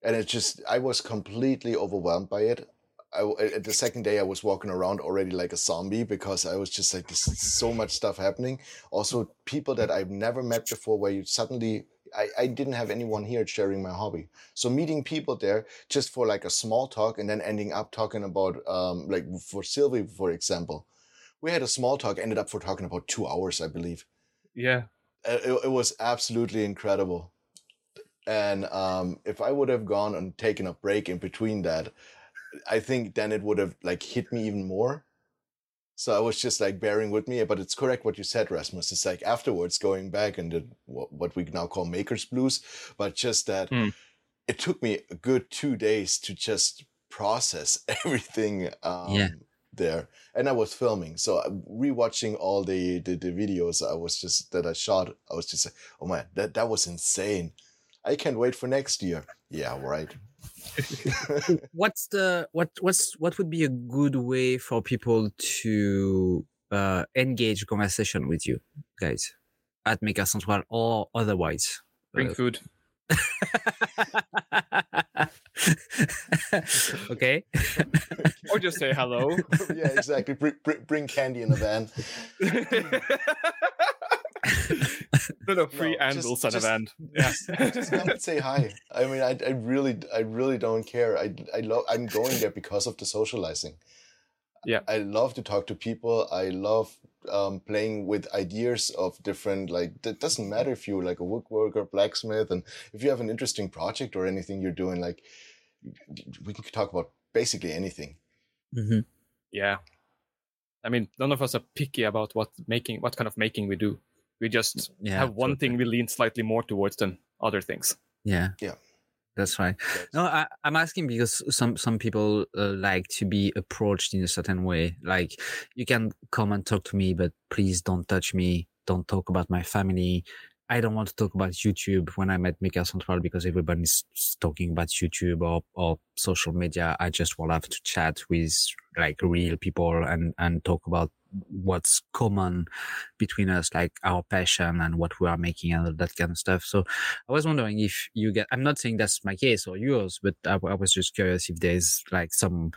and it just I was completely overwhelmed by it. I, at the second day, I was walking around already like a zombie because I was just like, "This so much stuff happening." Also, people that I've never met before, where you suddenly I, I didn't have anyone here sharing my hobby. So meeting people there just for like a small talk and then ending up talking about um like for Sylvie, for example. We had a small talk, ended up for talking about two hours, I believe. yeah Uh, It, it was absolutely incredible. And um if I would have gone and taken a break in between that, I think then it would have like hit me even more. So I was just like bearing with me, but it's correct what you said, Rasmus. It's like afterwards going back and what, we now call maker's blues, but just that Hmm. it took me a good two days to just process <laughs> everything um, Yeah. there. And I was filming, so uh, rewatching all the, the the videos I was just that I shot, I was just like, oh man, that that was insane. I can't wait for next year. Yeah, right. <laughs> what's the what what's what would be a good way for people to uh engage conversation with you guys? At Maker Central or otherwise? Bring Uh, food. <laughs> Okay. <laughs> Or just say hello. Yeah, exactly. Bring, bring, bring candy in a van. No no free No, and just- will send a just- yeah <laughs> <laughs> just come and say hi. I mean, I, I really, I really don't care. I, I love. I'm going there because of the socializing. Yeah. I love to talk to people. I love um, playing with ideas of different. Like, it doesn't matter if you're like a woodworker, blacksmith, and if you have an interesting project or anything you're doing. Like, we can talk about basically anything. Mhm. yeah i mean none of us are picky about what making what kind of making we do we just yeah have one totally. thing we lean slightly more towards than other things yeah Yeah. that's right No, I, I'm asking because some some people uh, like to be approached in a certain way. Like you can come and talk to me, but please don't touch me. Don't talk about my family. I don't want to talk about YouTube when I'm at Maker Central because everybody's talking about YouTube or, or social media. I just want to have to chat with like real people and, and talk about what's common between us, like our passion and what we are making and that kind of stuff. So I was wondering if you get, I'm not saying that's my case or yours, but I, I was just curious if there's like some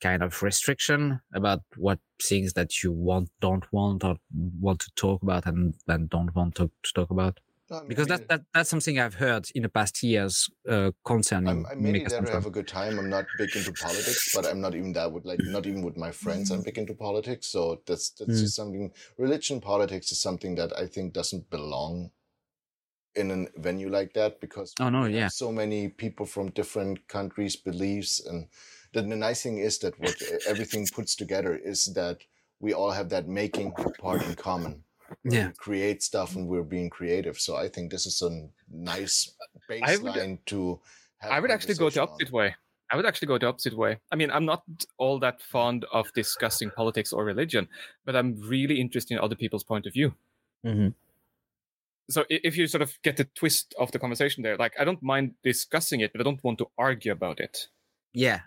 kind of restriction about what things that you want, don't want, or want to talk about and, and don't want to, to talk about. No, Because I that, that that's something I've heard in the past years uh, concerning. I'm, I'm mainly there to have a good time. I'm not big into politics, but I'm not even that with like not even with my friends. I'm big into politics, so that's that's Mm. just something. Religion, politics is something that I think doesn't belong in a venue like that because Oh, no, yeah. so many people from different countries, beliefs, and the, the nice thing is that what everything puts together is that we all have that making part in common. Yeah. we <laughs> create stuff and we're being creative. So I think this is a nice I would- baseline to. Have I would actually go the conversation on. opposite way. I would actually go the opposite way. I mean, I'm not all that fond of discussing politics or religion, but I'm really interested in other people's point of view. Mhm. So if you sort of get the twist of the conversation there, like I don't mind discussing it, but I don't want to argue about it. Yeah.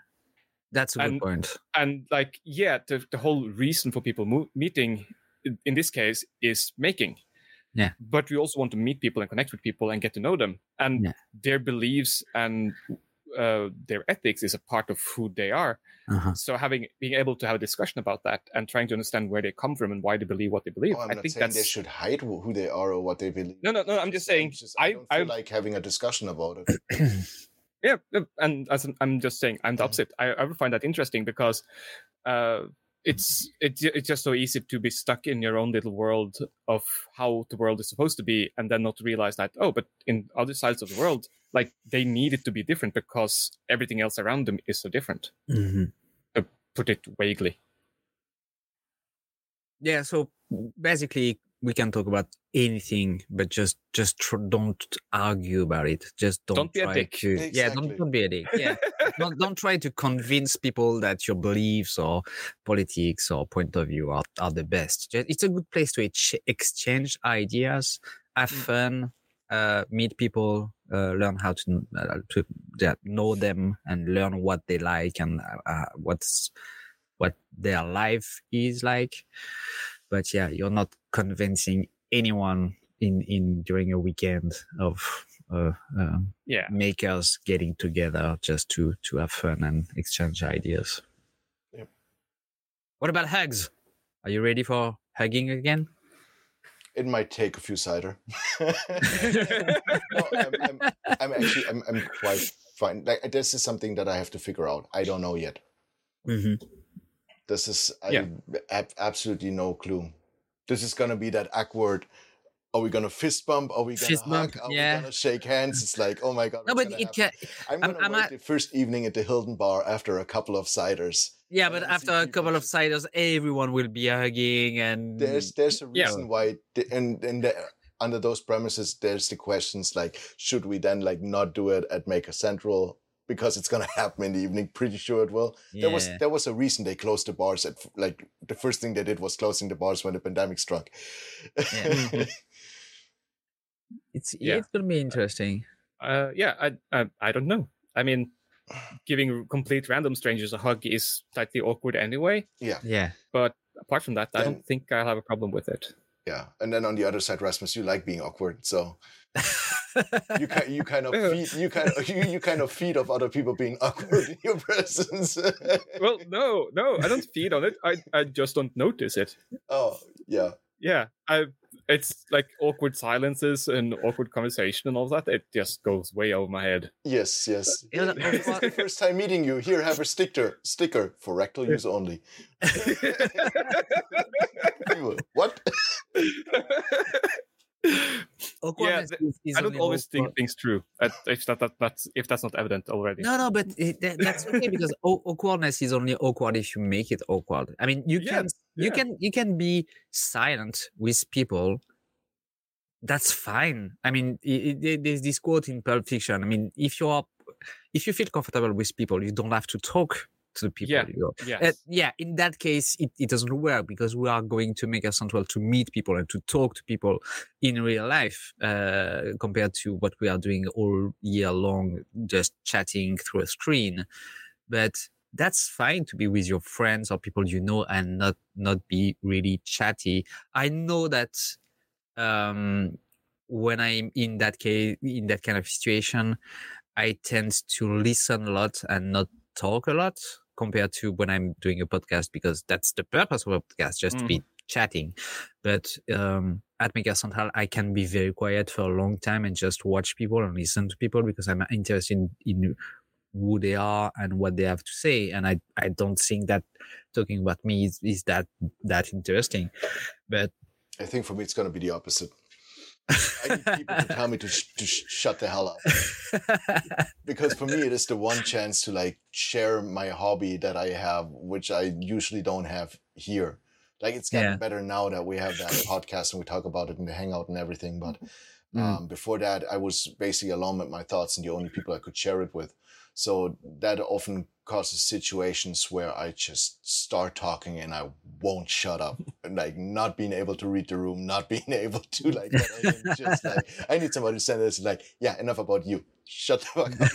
That's a good And- point. And like, yeah, the, the whole reason for people mo- meeting in- in this case is making. Yeah. But we also want to meet people and connect with people and get to know them. And Yeah. their beliefs and uh, their ethics is a part of who they are. Uh-huh. So having being able to have a discussion about that and trying to understand where they come from and why they believe what they believe, Oh, I'm I not think saying that's they should hide who they are or what they believe. no, no, no. I'm just saying. It's just- I, I, don't I, feel like having a discussion about it. <clears throat> yeah, and as I'm just saying, I'm the opposite. I, I would find that interesting because uh, it's it's it's just so easy to be stuck in your own little world of how the world is supposed to be, and then not realize that oh, but in other sides of the world, like they need it to be different because everything else around them is so different. Mhm. Put it vaguely. Yeah. So basically, we can talk about anything, but just just tr- don't argue about it. Just don't, Don't be a try dick. to. Yeah. Don't don't be a dick. Yeah. <laughs> don't don't try to convince people that your beliefs or politics or point of view are, are the best. Ju- It's a good place to ex- exchange ideas, have Mm. fun, uh, meet people, uh, learn how to, uh, to yeah, know them and learn what they like and uh, uh, what's what their life is like. But yeah, you're not convincing anyone in in during a weekend of uh, um, Yeah. makers getting together just to to have fun and exchange ideas. Yep. What about hugs? Are you ready for hugging again? It might take a few cider. <laughs> no, I'm, I'm, I'm <laughs> actually I'm, I'm quite fine. Like this is something that I have to figure out. I don't know yet. Mm-hmm. This is I Yeah. have absolutely no clue. This is gonna be that awkward. Are we gonna fist bump? Are we gonna Fist hug? bump, Are yeah. we gonna shake hands? It's like, oh my god. No, but it can. happen? I'm I'm- gonna I'm wait at- the first evening at the Hilton Bar after a couple of ciders. Yeah, but after a couple of ciders, everyone will be hugging and There's there's a Yeah. reason why, the, and and the, under those premises, there's the questions like, should we then like not do it at Maker Central because it's gonna happen in the evening? Pretty sure it will. There was there was a reason they closed the bars at like the first thing they did was closing the bars when the pandemic struck. Yeah. <laughs> it's Yeah. it's gonna be interesting. Uh, yeah. I, I I don't know. I mean, giving complete random strangers a hug is slightly awkward anyway. Yeah. Yeah. But apart from that, I don't think I'll have a problem with it. yeah, and then on the other side, Rasmus, you like being awkward, so you kind you kind of <laughs> feed you kind of <laughs> you, you kind of feed off other people being <laughs> awkward in your presence. Well, no, no, I don't feed on it. I I just don't notice it. oh yeah, Yeah, I. It's like awkward silences and awkward conversation and all that. It just goes way over my head. yes, yes. Yeah, This the first time meeting you. Here, have a sticker sticker for rectal use only. What? Awkwardness th- is, is I don't always think things through. If that, that that's if that's not evident already. No, no, but it, that, that's okay because aw- awkwardness is only awkward if you make it awkward. I mean, you Yeah, can you can you can be silent with people. That's fine. I mean, i i- there- there's this quote in Pulp Fiction. I mean, if you are if you feel comfortable with people, you don't have to talk to the people. Yeah. you Yes. uh, yeah, in that case, it, it doesn't work because we are going to Maker Central to meet people and to talk to people in real life uh, compared to what we are doing all year long, just chatting through a screen. But that's fine to be with your friends or people you know and not not be really chatty. I know that um, when I'm in that case, in that kind of situation, I tend to listen a lot and not talk a lot compared to when I'm doing a podcast because that's the purpose of a podcast, just to be chatting. But um, at Maker Central, I can be very quiet for a long time and just watch people and listen to people because I'm interested in, in who they are and what they have to say. And I, I don't think that talking about me is, is that that interesting. But I think for me, it's gonna be the opposite. I need people to tell me to, sh- to sh- shut the hell up. because for me it is the one chance to like share my hobby that i have which i usually don't have here like it's gotten Yeah. better now that we have that podcast and we talk about it in the hangout and everything but Mm. um, before that i was basically alone with my thoughts and the only people i could share it with so that often causes situations where i just start talking and i won't shut up. <laughs> Like not being able to read the room not <laughs> being able to like just like <laughs> i need somebody to send this like yeah enough about you. Shut the fuck up.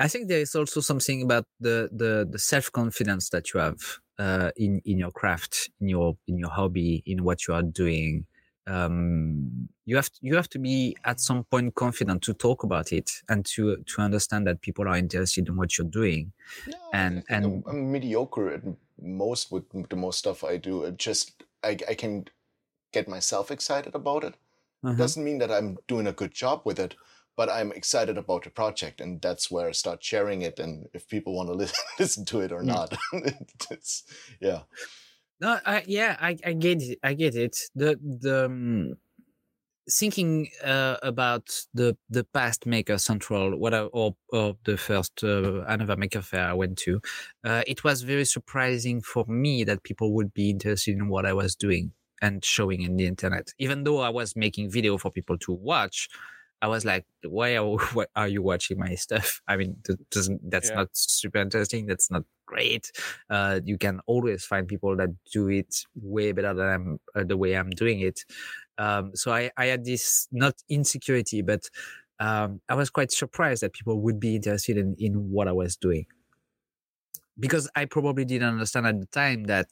I think there is also something about the the, the self confidence that you have uh, in in your craft, in your in your hobby, in what you are doing. Um, you have to, you have to be at some point confident to talk about it and to to understand that people are interested in what you're doing. No, And- I think I'm, and- I'm mediocre at most with the most stuff I do. It just I I can get myself excited about it. Uh-huh. Doesn't mean that I'm doing a good job with it, but I'm excited about the project, and that's where I start sharing it. And if people want to listen, <laughs> listen to it or not, <laughs> it's yeah. No, I, yeah, I, I get it. I get it. The the um, thinking uh, about the the past Maker Central, what I, or or the first uh, another Maker Faire I went to, uh, it was very surprising for me that people would be interested in what I was doing and showing in the internet. Even though I was making video for people to watch, I was like, why are <laughs> why are you watching my stuff? I mean, that doesn't that's Yeah. not super interesting. That's not great. Uh, you can always find people that do it way better than I'm, uh, the way I'm doing it. Um, so I, I had this not insecurity, but um, I was quite surprised that people would be interested in, in what I was doing. Because I probably didn't understand at the time that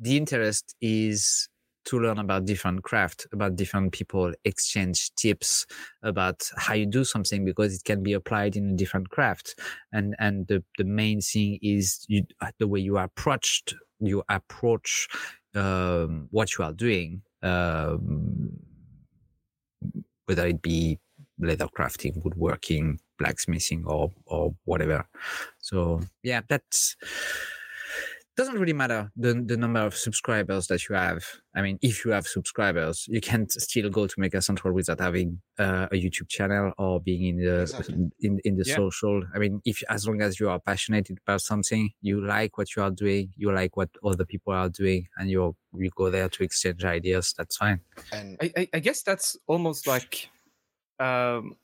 the interest is to learn about different craft, about different people, exchange tips about how you do something because it can be applied in a different craft. And and the, the main thing is you, uh, the way you approached you approach um, what you are doing, um, whether it be leather crafting, woodworking, blacksmithing, or or whatever. So yeah, that's doesn't really matter the the number of subscribers that you have. I mean, if you have subscribers, you can <laughs> still go to Maker Central without having uh, a YouTube channel or being in the Exactly. in in the Yeah. social. I mean, if as long as you are passionate about something, you like what you are doing, you like what other people are doing, and you you go there to exchange ideas. That's fine. And I, I, I guess that's almost like um,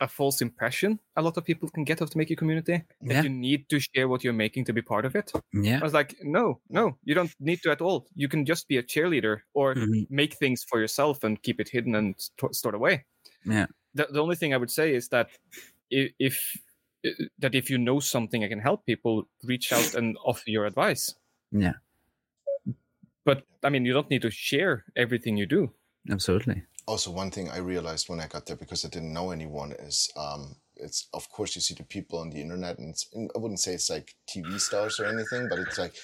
a false impression a lot of people can get of the maker community that Yeah. you need to share what you're making to be part of it. Yeah. I was like, no, no, you don't need to at all. You can just be a cheerleader or Mhm. make things for yourself and keep it hidden and st- stored away. Yeah. The, the only thing I would say is that i- if that if you know something I can help people, reach out and offer your advice. Yeah. But I mean, you don't need to share everything you do. Absolutely. Also one thing I realized when I got there because I didn't know anyone is um it's of course you see the people on the internet and it's, and I wouldn't say it's like TV stars or anything, but it's like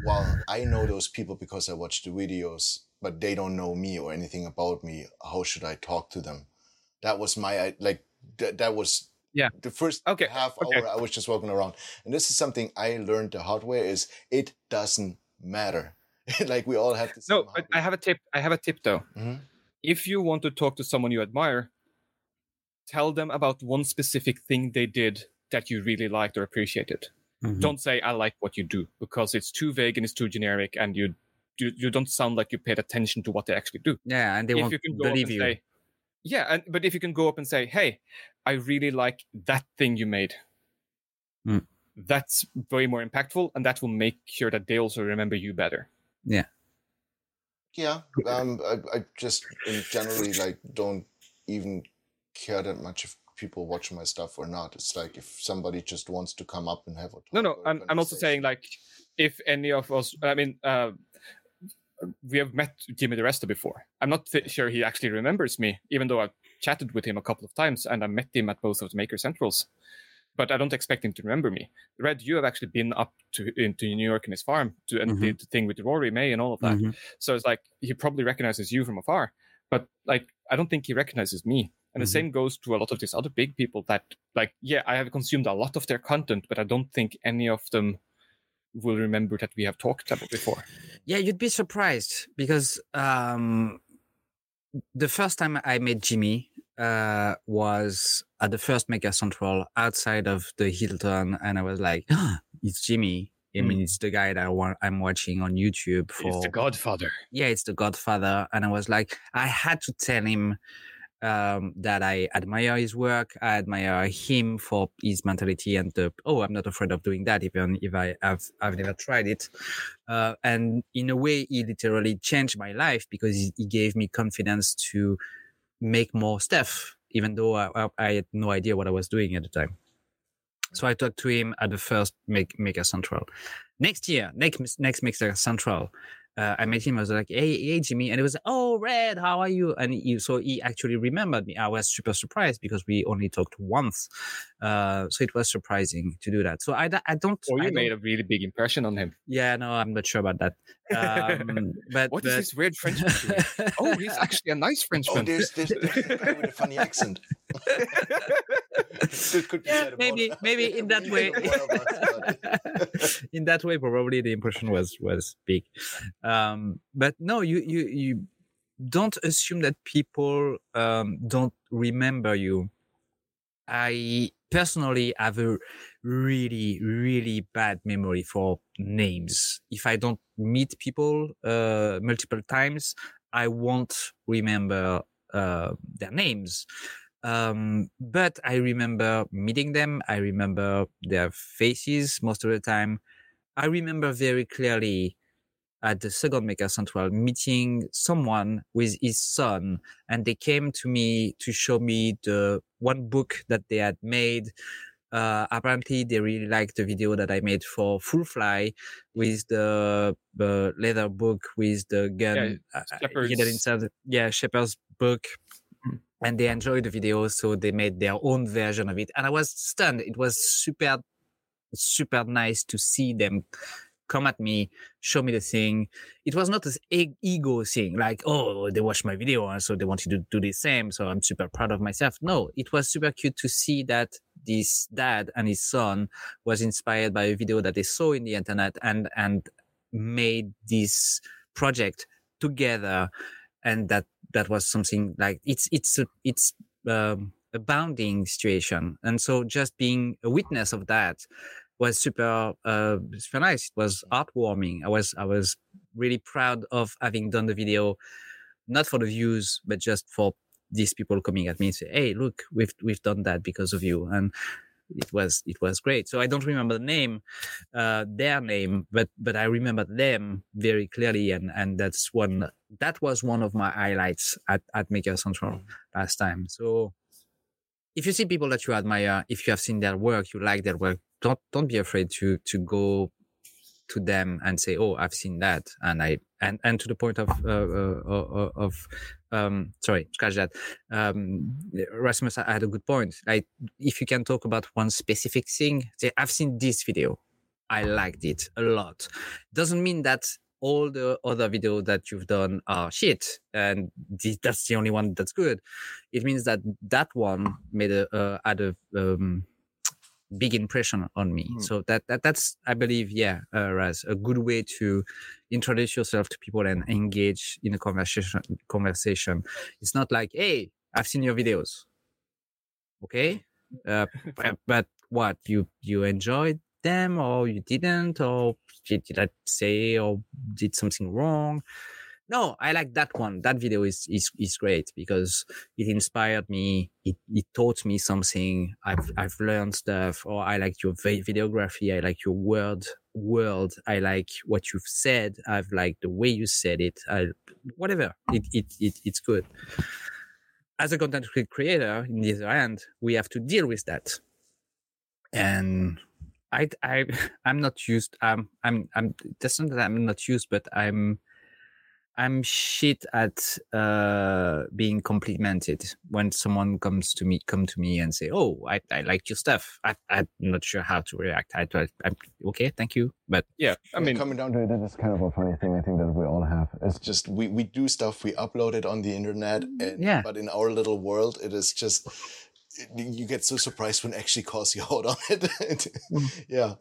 well I know those people because I watch the videos, but they don't know me or anything about me. How should I talk to them? That was my like that that was Yeah. the first Okay, half okay. hour I was just walking around, and this is something I learned the hard way is it doesn't matter. <laughs> like we all have to. No, but I have a tip. I have a tip though. Mhm. If you want to talk to someone you admire, tell them about one specific thing they did that you really liked or appreciated. Mhm. Don't say I like what you do because it's too vague and it's too generic, and you you, you don't sound like you paid attention to what they actually do. Yeah, and they if won't you can go believe you. say, yeah, and but if you can go up and say, hey, I really like that thing you made. Mm. That's way more impactful, and that will make sure that they also remember you better. Yeah, um, I, I just in generally like don't even care that much if people watch my stuff or not. It's like if somebody just wants to come up and have a talk No, no, I'm, I'm also saying like if any of us, I mean, uh, we have met Jimmy DeResta before. I'm not th- sure he actually remembers me, even though I've chatted with him a couple of times and I met him at both of the Maker Centrals. But I don't expect him to remember me. Red, you have actually been up to into New York in his farm to and did the thing with Rory May and all of that. Mhm. So it's like he probably recognizes you from afar, but like I don't think he recognizes me. And the Mhm. same goes to a lot of these other big people that like yeah, I have consumed a lot of their content, but I don't think any of them will remember that we have talked about before. Yeah, you'd be surprised because um, the first time I met Jimmy uh, was at the first Maker Central outside of the Hilton, and I was like, "Ah, "It's Jimmy." I mean, it's the guy that I I'm watching on YouTube for. Godfather. yeah, it's the Godfather, and I was like, I had to tell him um, that I admire his work. I admire him for his mentality and the oh, I'm not afraid of doing that, even if I have I've never tried it. Uh, and in a way, he literally changed my life because he, he gave me confidence to make more stuff, even though I, I, had no idea what I was doing at the time. So I talked to him at the first Make, Maker Central. next year, next next Mixer Central, uh, I met him. I was like, "Hey, hey, Jimmy," and it was, "Oh, Red, how are you?" And he, so he actually remembered me. I was super surprised because we only talked once, uh, so it was surprising to do that. So I, I don't. Oh, you I made don't, a really big impression on him. Yeah, no, I'm not sure about that. Um, <laughs> but What but, is this weird Frenchman? <laughs> Oh, he's actually a nice Oh, Frenchman. there's, there's, there's a guy with a funny accent. <laughs> It could be Yeah, maybe <laughs> maybe in that way. us, <laughs> in that way probably the impression was was big. Um but no you you you don't assume that people um don't remember you. I personally have a really really bad memory for names. If i don't meet people uh multiple times i won't remember uh their names um, but I remember meeting them. I remember their faces most of the time. I remember very clearly at the second Maker Central meeting someone with his son, and they came to me to show me the one book that they had made. Uh, apparently, they really liked the video that I made for Full Fly with the, the leather book with the gun uh, uh, hidden Shepherd's- inside. Yeah, Shepherd's book and they enjoyed the video so they made their own version of it. And i was stunned. It was super super nice to see them come at me show me the thing. It was not this ego thing like oh they watched my video and so they wanted to do the same so i'm super proud of myself. No it was super cute to see that this dad and his son was inspired by a video that they saw in the internet and and made this project together and that that was something like it's it's it's um, a bounding situation. And so just being a witness of that was super uh super nice. It was heartwarming. I was i was really proud of having done the video not for the views but just for these people coming at me and say hey look we've we've done that because of you. And it was it was great. So i don't remember the name uh their name but but i remember them very clearly and and that's one that was one of my highlights at at maker central last time. So if you see people that you admire if you have seen their work you like their work don't don't be afraid to to go to them and say oh i've seen that and i and and to the point of uh, uh, uh, of um sorry scratch that. Um rasmus had a good point. Like if you can talk about one specific thing say i've seen this video. I liked it a lot. Doesn't mean that all the other videos that you've done are shit and th- that's the only one that's good. It means that that one made a uh, had a um, big impression on me. Mm. so that, that that's i believe yeah uh, Raz, a good way to introduce yourself to people and engage in a conversation conversation. It's not like hey i've seen your videos. Okay? Uh, <laughs> but, but what you you enjoyed them or you didn't? Or did, did i say or did something wrong no i like that one. That video is is, is great because it inspired me. It, it taught me something. I've i've learned stuff. Or i like your vi- videography. I like your word world. I like what you've said. I've liked the way you said it. I whatever. It, it, it it's good. As a content creator in the other end we have to deal with that. And i i <laughs> i'm not used i'm i'm i'm that's not that i'm not used but i'm I'm shit at uh, being complimented when someone comes to me, come to me and say, "Oh, I, I like your stuff." I, I'm not sure how to react. I, I, I'm okay, thank you, but Yeah, I mean, coming down to it, that is kind of a funny thing. I think that we all have. It's just we we do stuff, we upload it on the internet, and Yeah. but in our little world, it is just you get so surprised when it actually calls you out on it. <laughs> yeah.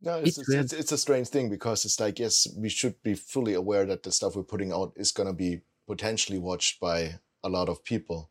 No, it's, It's it's, it's, a strange thing because it's like, yes, we should be fully aware that the stuff we're putting out is going to be potentially watched by a lot of people.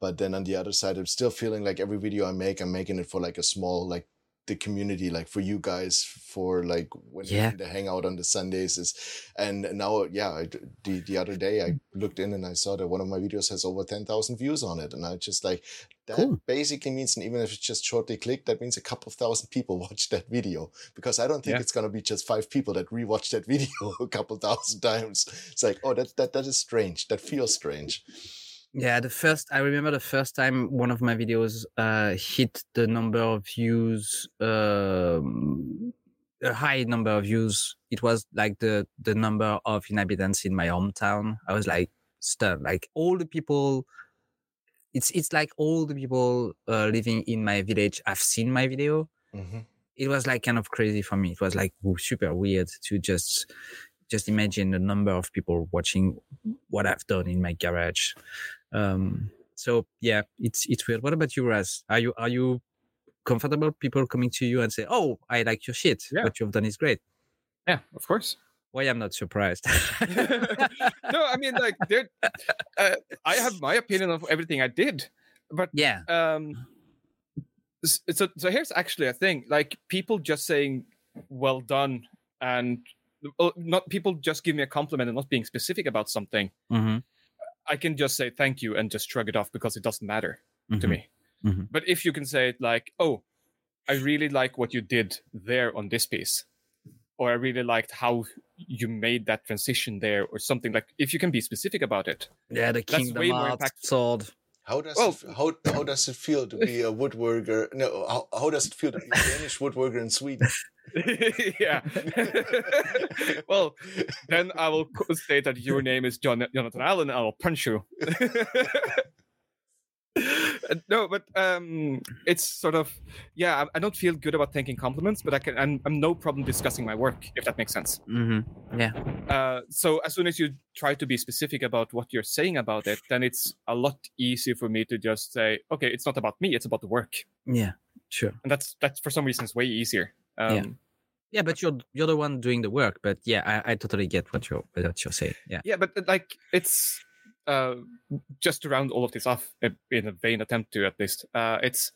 But then on the other side, I'm still feeling like every video I make, I'm making it for like a small, like the community, like for you guys, for like when Yeah. the hangout on the Sundays is. And now, yeah, I, the, the other day I looked in and I saw that one of my videos has over 10,000 views on it. And I just like, that Cool. basically means, and even if it's just shortly clicked, that means a couple of thousand people <laughs> watched that video because I don't think Yeah. it's gonna be just five people that rewatch that <laughs> video a couple thousand times. It's like, oh, that that that is strange. That feels strange. Yeah, the first I remember the first time one of my videos uh hit the number of views um a high number of views. It was like the the number of inhabitants in my hometown. I was like stunned. Like all the people, it's it's like all the people uh, living in my village have seen my video. hmm It was like kind of crazy for me. It was like super weird to just just imagine the number of people watching what I've done in my garage. Um, so yeah, it's it's weird. What about you, Raz? Are you are you comfortable? People coming to you and say, "Oh, I like your shit. Yeah. What you've done is great." Yeah, of course. Why I'm not surprised. <laughs> no, I mean like there. Uh, I have my opinion of everything I did, but yeah. um, so so here's actually a thing. Like people just saying "well done" and uh, not people just give me a compliment and not being specific about something. hmm I can just say thank you and just shrug it off because it doesn't matter to Mhm. me. Mhm. But if you can say it like, "Oh, I really like what you did there on this piece," or "I really liked how you made that transition there," or something like, if you can be specific about it, Yeah, the That's Kingdom way more Hearts impactful. sword. How does Well- it, how how does it feel to be a woodworker? No, how, how does it feel to be a Danish woodworker in Sweden? <laughs> yeah. <laughs> well, then I will state that your name is John Jonathan Allen. and I will punch you. <laughs> Uh, no, but um, it's sort of yeah. I, I don't feel good about taking compliments, but I can. I'm, I'm no problem discussing my work if that makes sense. hmm Yeah. Uh, so as soon as you try to be specific about what you're saying about it, then it's a lot easier for me to just say, okay, it's not about me; it's about the work, Yeah. Sure. and that's that's for some reasons way easier. Um, Yeah. Yeah, but you're you're the one doing the work. But yeah, I, I totally get what you're what you're saying. Yeah. yeah but like it's uh just to round all of this off uh, in a vain attempt to at least uh it's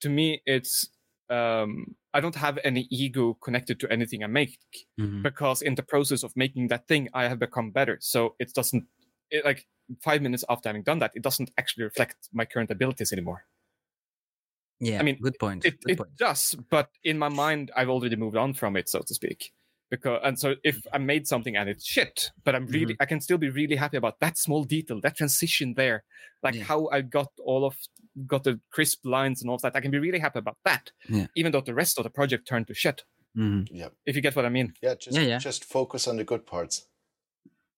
to me it's um i don't have any ego connected to anything i make Mhm. because in the process of making that thing i have become better so it doesn't it, like five minutes after having done that it doesn't actually reflect my current abilities anymore Yeah. I mean, good point. it, good it point. does but in my mind i've already moved on from it so to speak because and so if i made something and it's shit but i'm really Mm-hmm. i can still be really happy about that small detail that transition there like Yeah. how i got all of got the crisp lines and all of that i can be really happy about that Yeah. even though the rest of the project turned to shit Mhm. if you get what i mean Yeah, just Yeah, yeah. just focus on the good parts.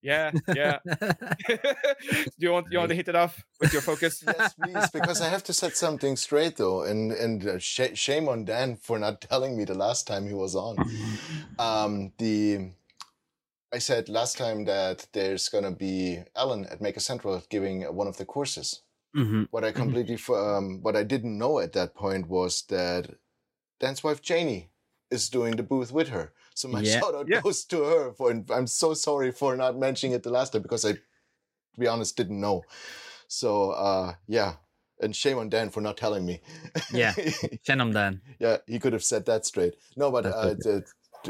Yeah yeah <laughs> <laughs> do you want you want to hit it off with your focus Yes, please, because I have to set something straight though, and and uh, sh- shame on Dan <laughs> for not telling me the last time he was on. Um, the I said last time that there's gonna be Alan at Maker Central giving one of the courses. Mhm. What I completely f- um, what I didn't know at that point was that Dan's wife Janie is doing the booth with her. So my Yeah. shout out Yeah. goes to her. For I'm so sorry for not mentioning it the last time because I, to be honest, didn't know. So uh, yeah, and shame on Dan for not telling me. Yeah. <laughs> shame on Dan. yeah, he could have said that straight. No, but uh, the,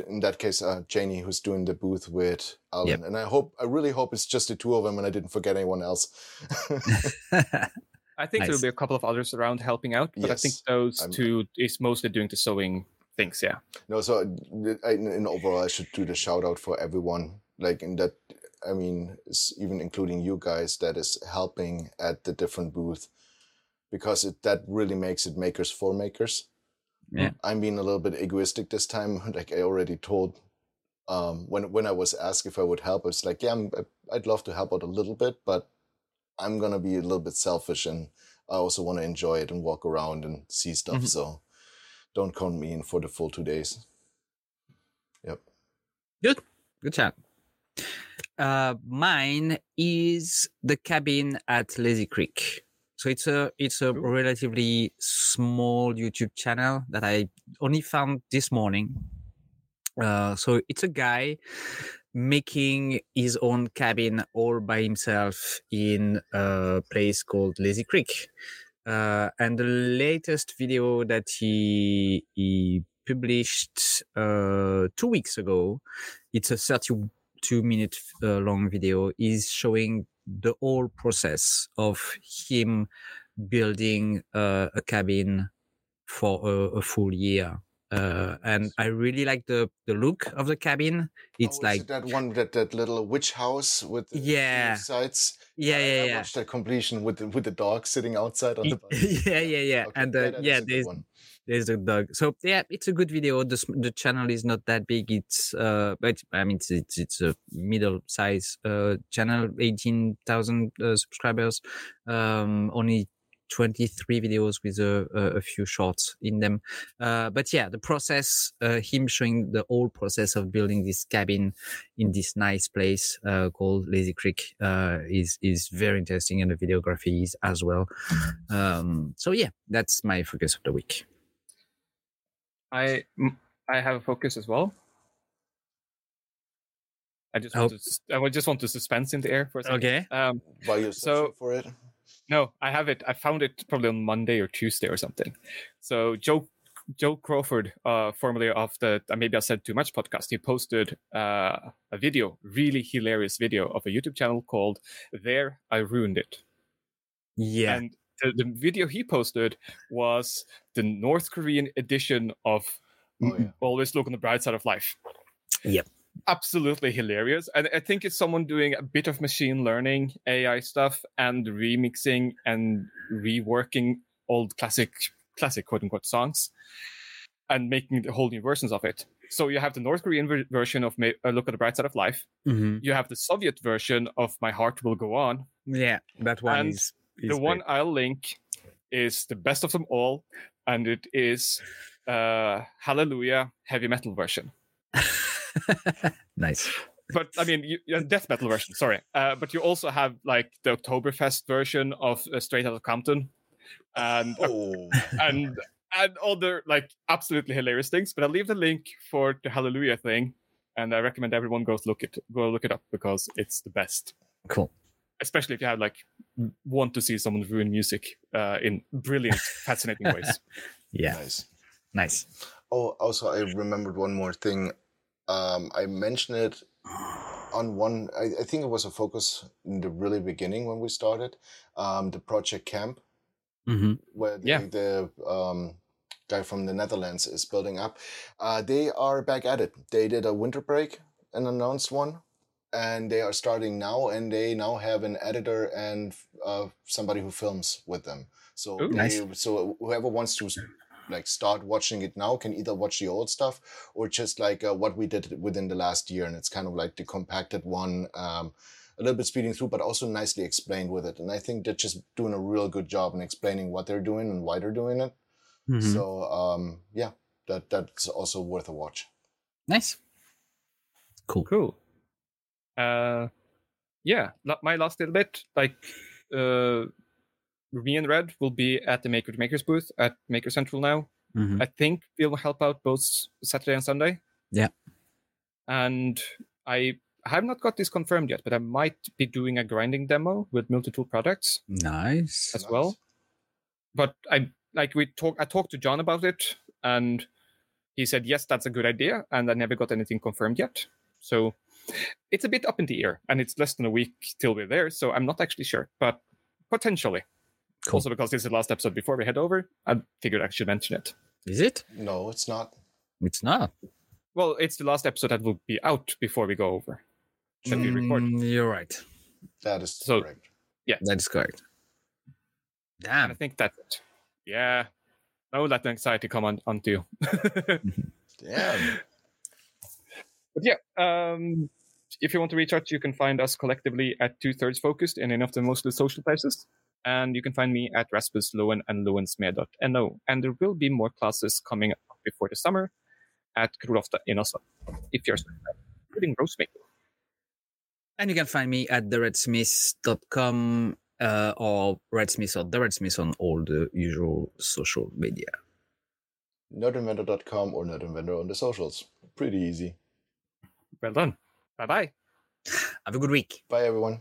in that case, uh, Janie, who's doing the booth with Alan, Yep. and I hope, I really hope it's just the two of them, and I didn't forget anyone else. <laughs> i think Nice. there'll be a couple of others around helping out but i think those I'm- two is mostly doing the sewing things yeah No, so I, in, in overall, I should do the shout out for everyone. Like in that, I mean, even including you guys that is helping at the different booth, because it that really makes it makers for makers. Yeah. I'm being a little bit egoistic this time. <laughs> Like I already told, um, when when I was asked if I would help, I was like, yeah, I'm, I'd love to help out a little bit, but I'm gonna be a little bit selfish, and I also want to enjoy it and walk around and see stuff. Mhm. So don't count me in for the full two days. Yep. Good Good chat. Uh, mine is the cabin at Lazy Creek. So it's a it's a relatively small YouTube channel that I only found this morning. Uh, so it's a guy making his own cabin all by himself in a place called Lazy Creek. Uh, and the latest video that he he published uh, two weeks ago it's a 32 minute uh, long video is showing the whole process of him building uh, a cabin for a, a full year uh, and i really like the the look of the cabin it's Oh, like it that one that that little witch house with the Yeah. sides. yeah I- yeah I yeah watched that completion with the, with the dog sitting outside on the <laughs> balcony. yeah yeah yeah Okay, and uh, yeah is a good there's one. there's a dog. So yeah, it's a good video. The the channel is not that big. It's uh, but I mean it's it's, it's a middle size uh channel, eighteen thousand uh, subscribers. Um, only 23 videos with a, a, a few shorts in them. Uh, but yeah, the process, uh, him showing the whole process of building this cabin in this nice place uh, called Lazy Creek uh, is is very interesting, and the videography is as well. Um, so yeah, that's my focus of the week. I I have a focus as well. I just want Oh. to s- I would just want to suspense in the air for a second. Okay. Um, While you're So- for it. No, I have it. I found it probably on Monday or Tuesday or something. So Joe Joe Crawford, uh, formerly of the uh, maybe I said too much podcast, he posted uh, a video, really hilarious video of a YouTube channel called "There I Ruined It." Yeah. And the, the video he posted was the North Korean edition of Oh, yeah. Always Look on the Bright Side of Life. Yep. Absolutely hilarious. And I think it's someone doing a bit of machine learning, AI stuff, and remixing and reworking old classic, classic quote unquote songs and making the whole new versions of it. So you have the North Korean ver- version of uh, Look at the Bright Side of Life. Mhm. You have the Soviet version of My Heart Will Go On. Yeah. That one And is, is the one I'll link is the best of them all, and it is uh Hallelujah heavy metal version. <laughs> great. <laughs> nice. But I mean, you, you- death metal version. Sorry, uh, but you also have like the Oktoberfest version of uh, Straight Outta Compton, and Oh, and and other like absolutely hilarious things. But I'll leave the link for the Hallelujah thing, and I recommend everyone goes look it go look it up because it's the best. Cool. Especially if you have like want to see someone ruin music uh, in brilliant, fascinating ways. <laughs> Yeah. nice. Nice. Oh, also, I remembered one more thing. Um, I mentioned it on one. I, I think it was a focus in the really beginning when we started. Um, the project camp, hmm where the, Yeah. the um, guy from the Netherlands is building up. Uh, they are back at it. They did a winter break, an announced one, and they are starting now. And they now have an editor and uh, somebody who films with them. So Ooh. they, Nice. so whoever wants to like start watching it now can either watch the old stuff or just like uh, what we did within the last year and it's kind of like the compacted one um, a little bit speeding through but also nicely explained with it and i think they're just doing a real good job in explaining what they're doing and why they're doing it Mhm. so um, yeah that that's also worth a watch Nice. Cool. Cool. Uh, yeah, my last little bit, like, uh, me and Red will be at the Maker to Makers booth at Maker Central now. Mhm. I think we'll help out both Saturday and Sunday. Yeah. And I have not got this confirmed yet, but I might be doing a grinding demo with multi-tool products Nice. as well. But I like we talk. I talked to John about it, and he said yes, that's a good idea. And I never got anything confirmed yet. So it's a bit up in the air, and it's less than a week till we're there. So I'm not actually sure, but potentially. Cool. Also, because this is the last episode before we head over, I figured I should mention it. Is it? no it's not It's not. Well, it's the last episode that will be out before we go over. Should we record? Mm, You're right. that is So- correct Yeah, That is correct. And I think that's it. Yeah. Don't let the anxiety come on onto you. <laughs> yeah But yeah, um, if you want to reach out, you can find us collectively at Two Thirds Focused in any of the mostly social places. And you can find me at Rasmus Lowen and lowensmed.no. And there will be more classes coming up before the summer at Krulofta in Oslo, if you're including Rosemaker. And you can find me at theredsmith.com uh, or redsmith or the redsmith on all the usual social media. nerdinventor.com or nerdinventor on the socials pretty easy Well done. Bye bye. Have a good week. bye everyone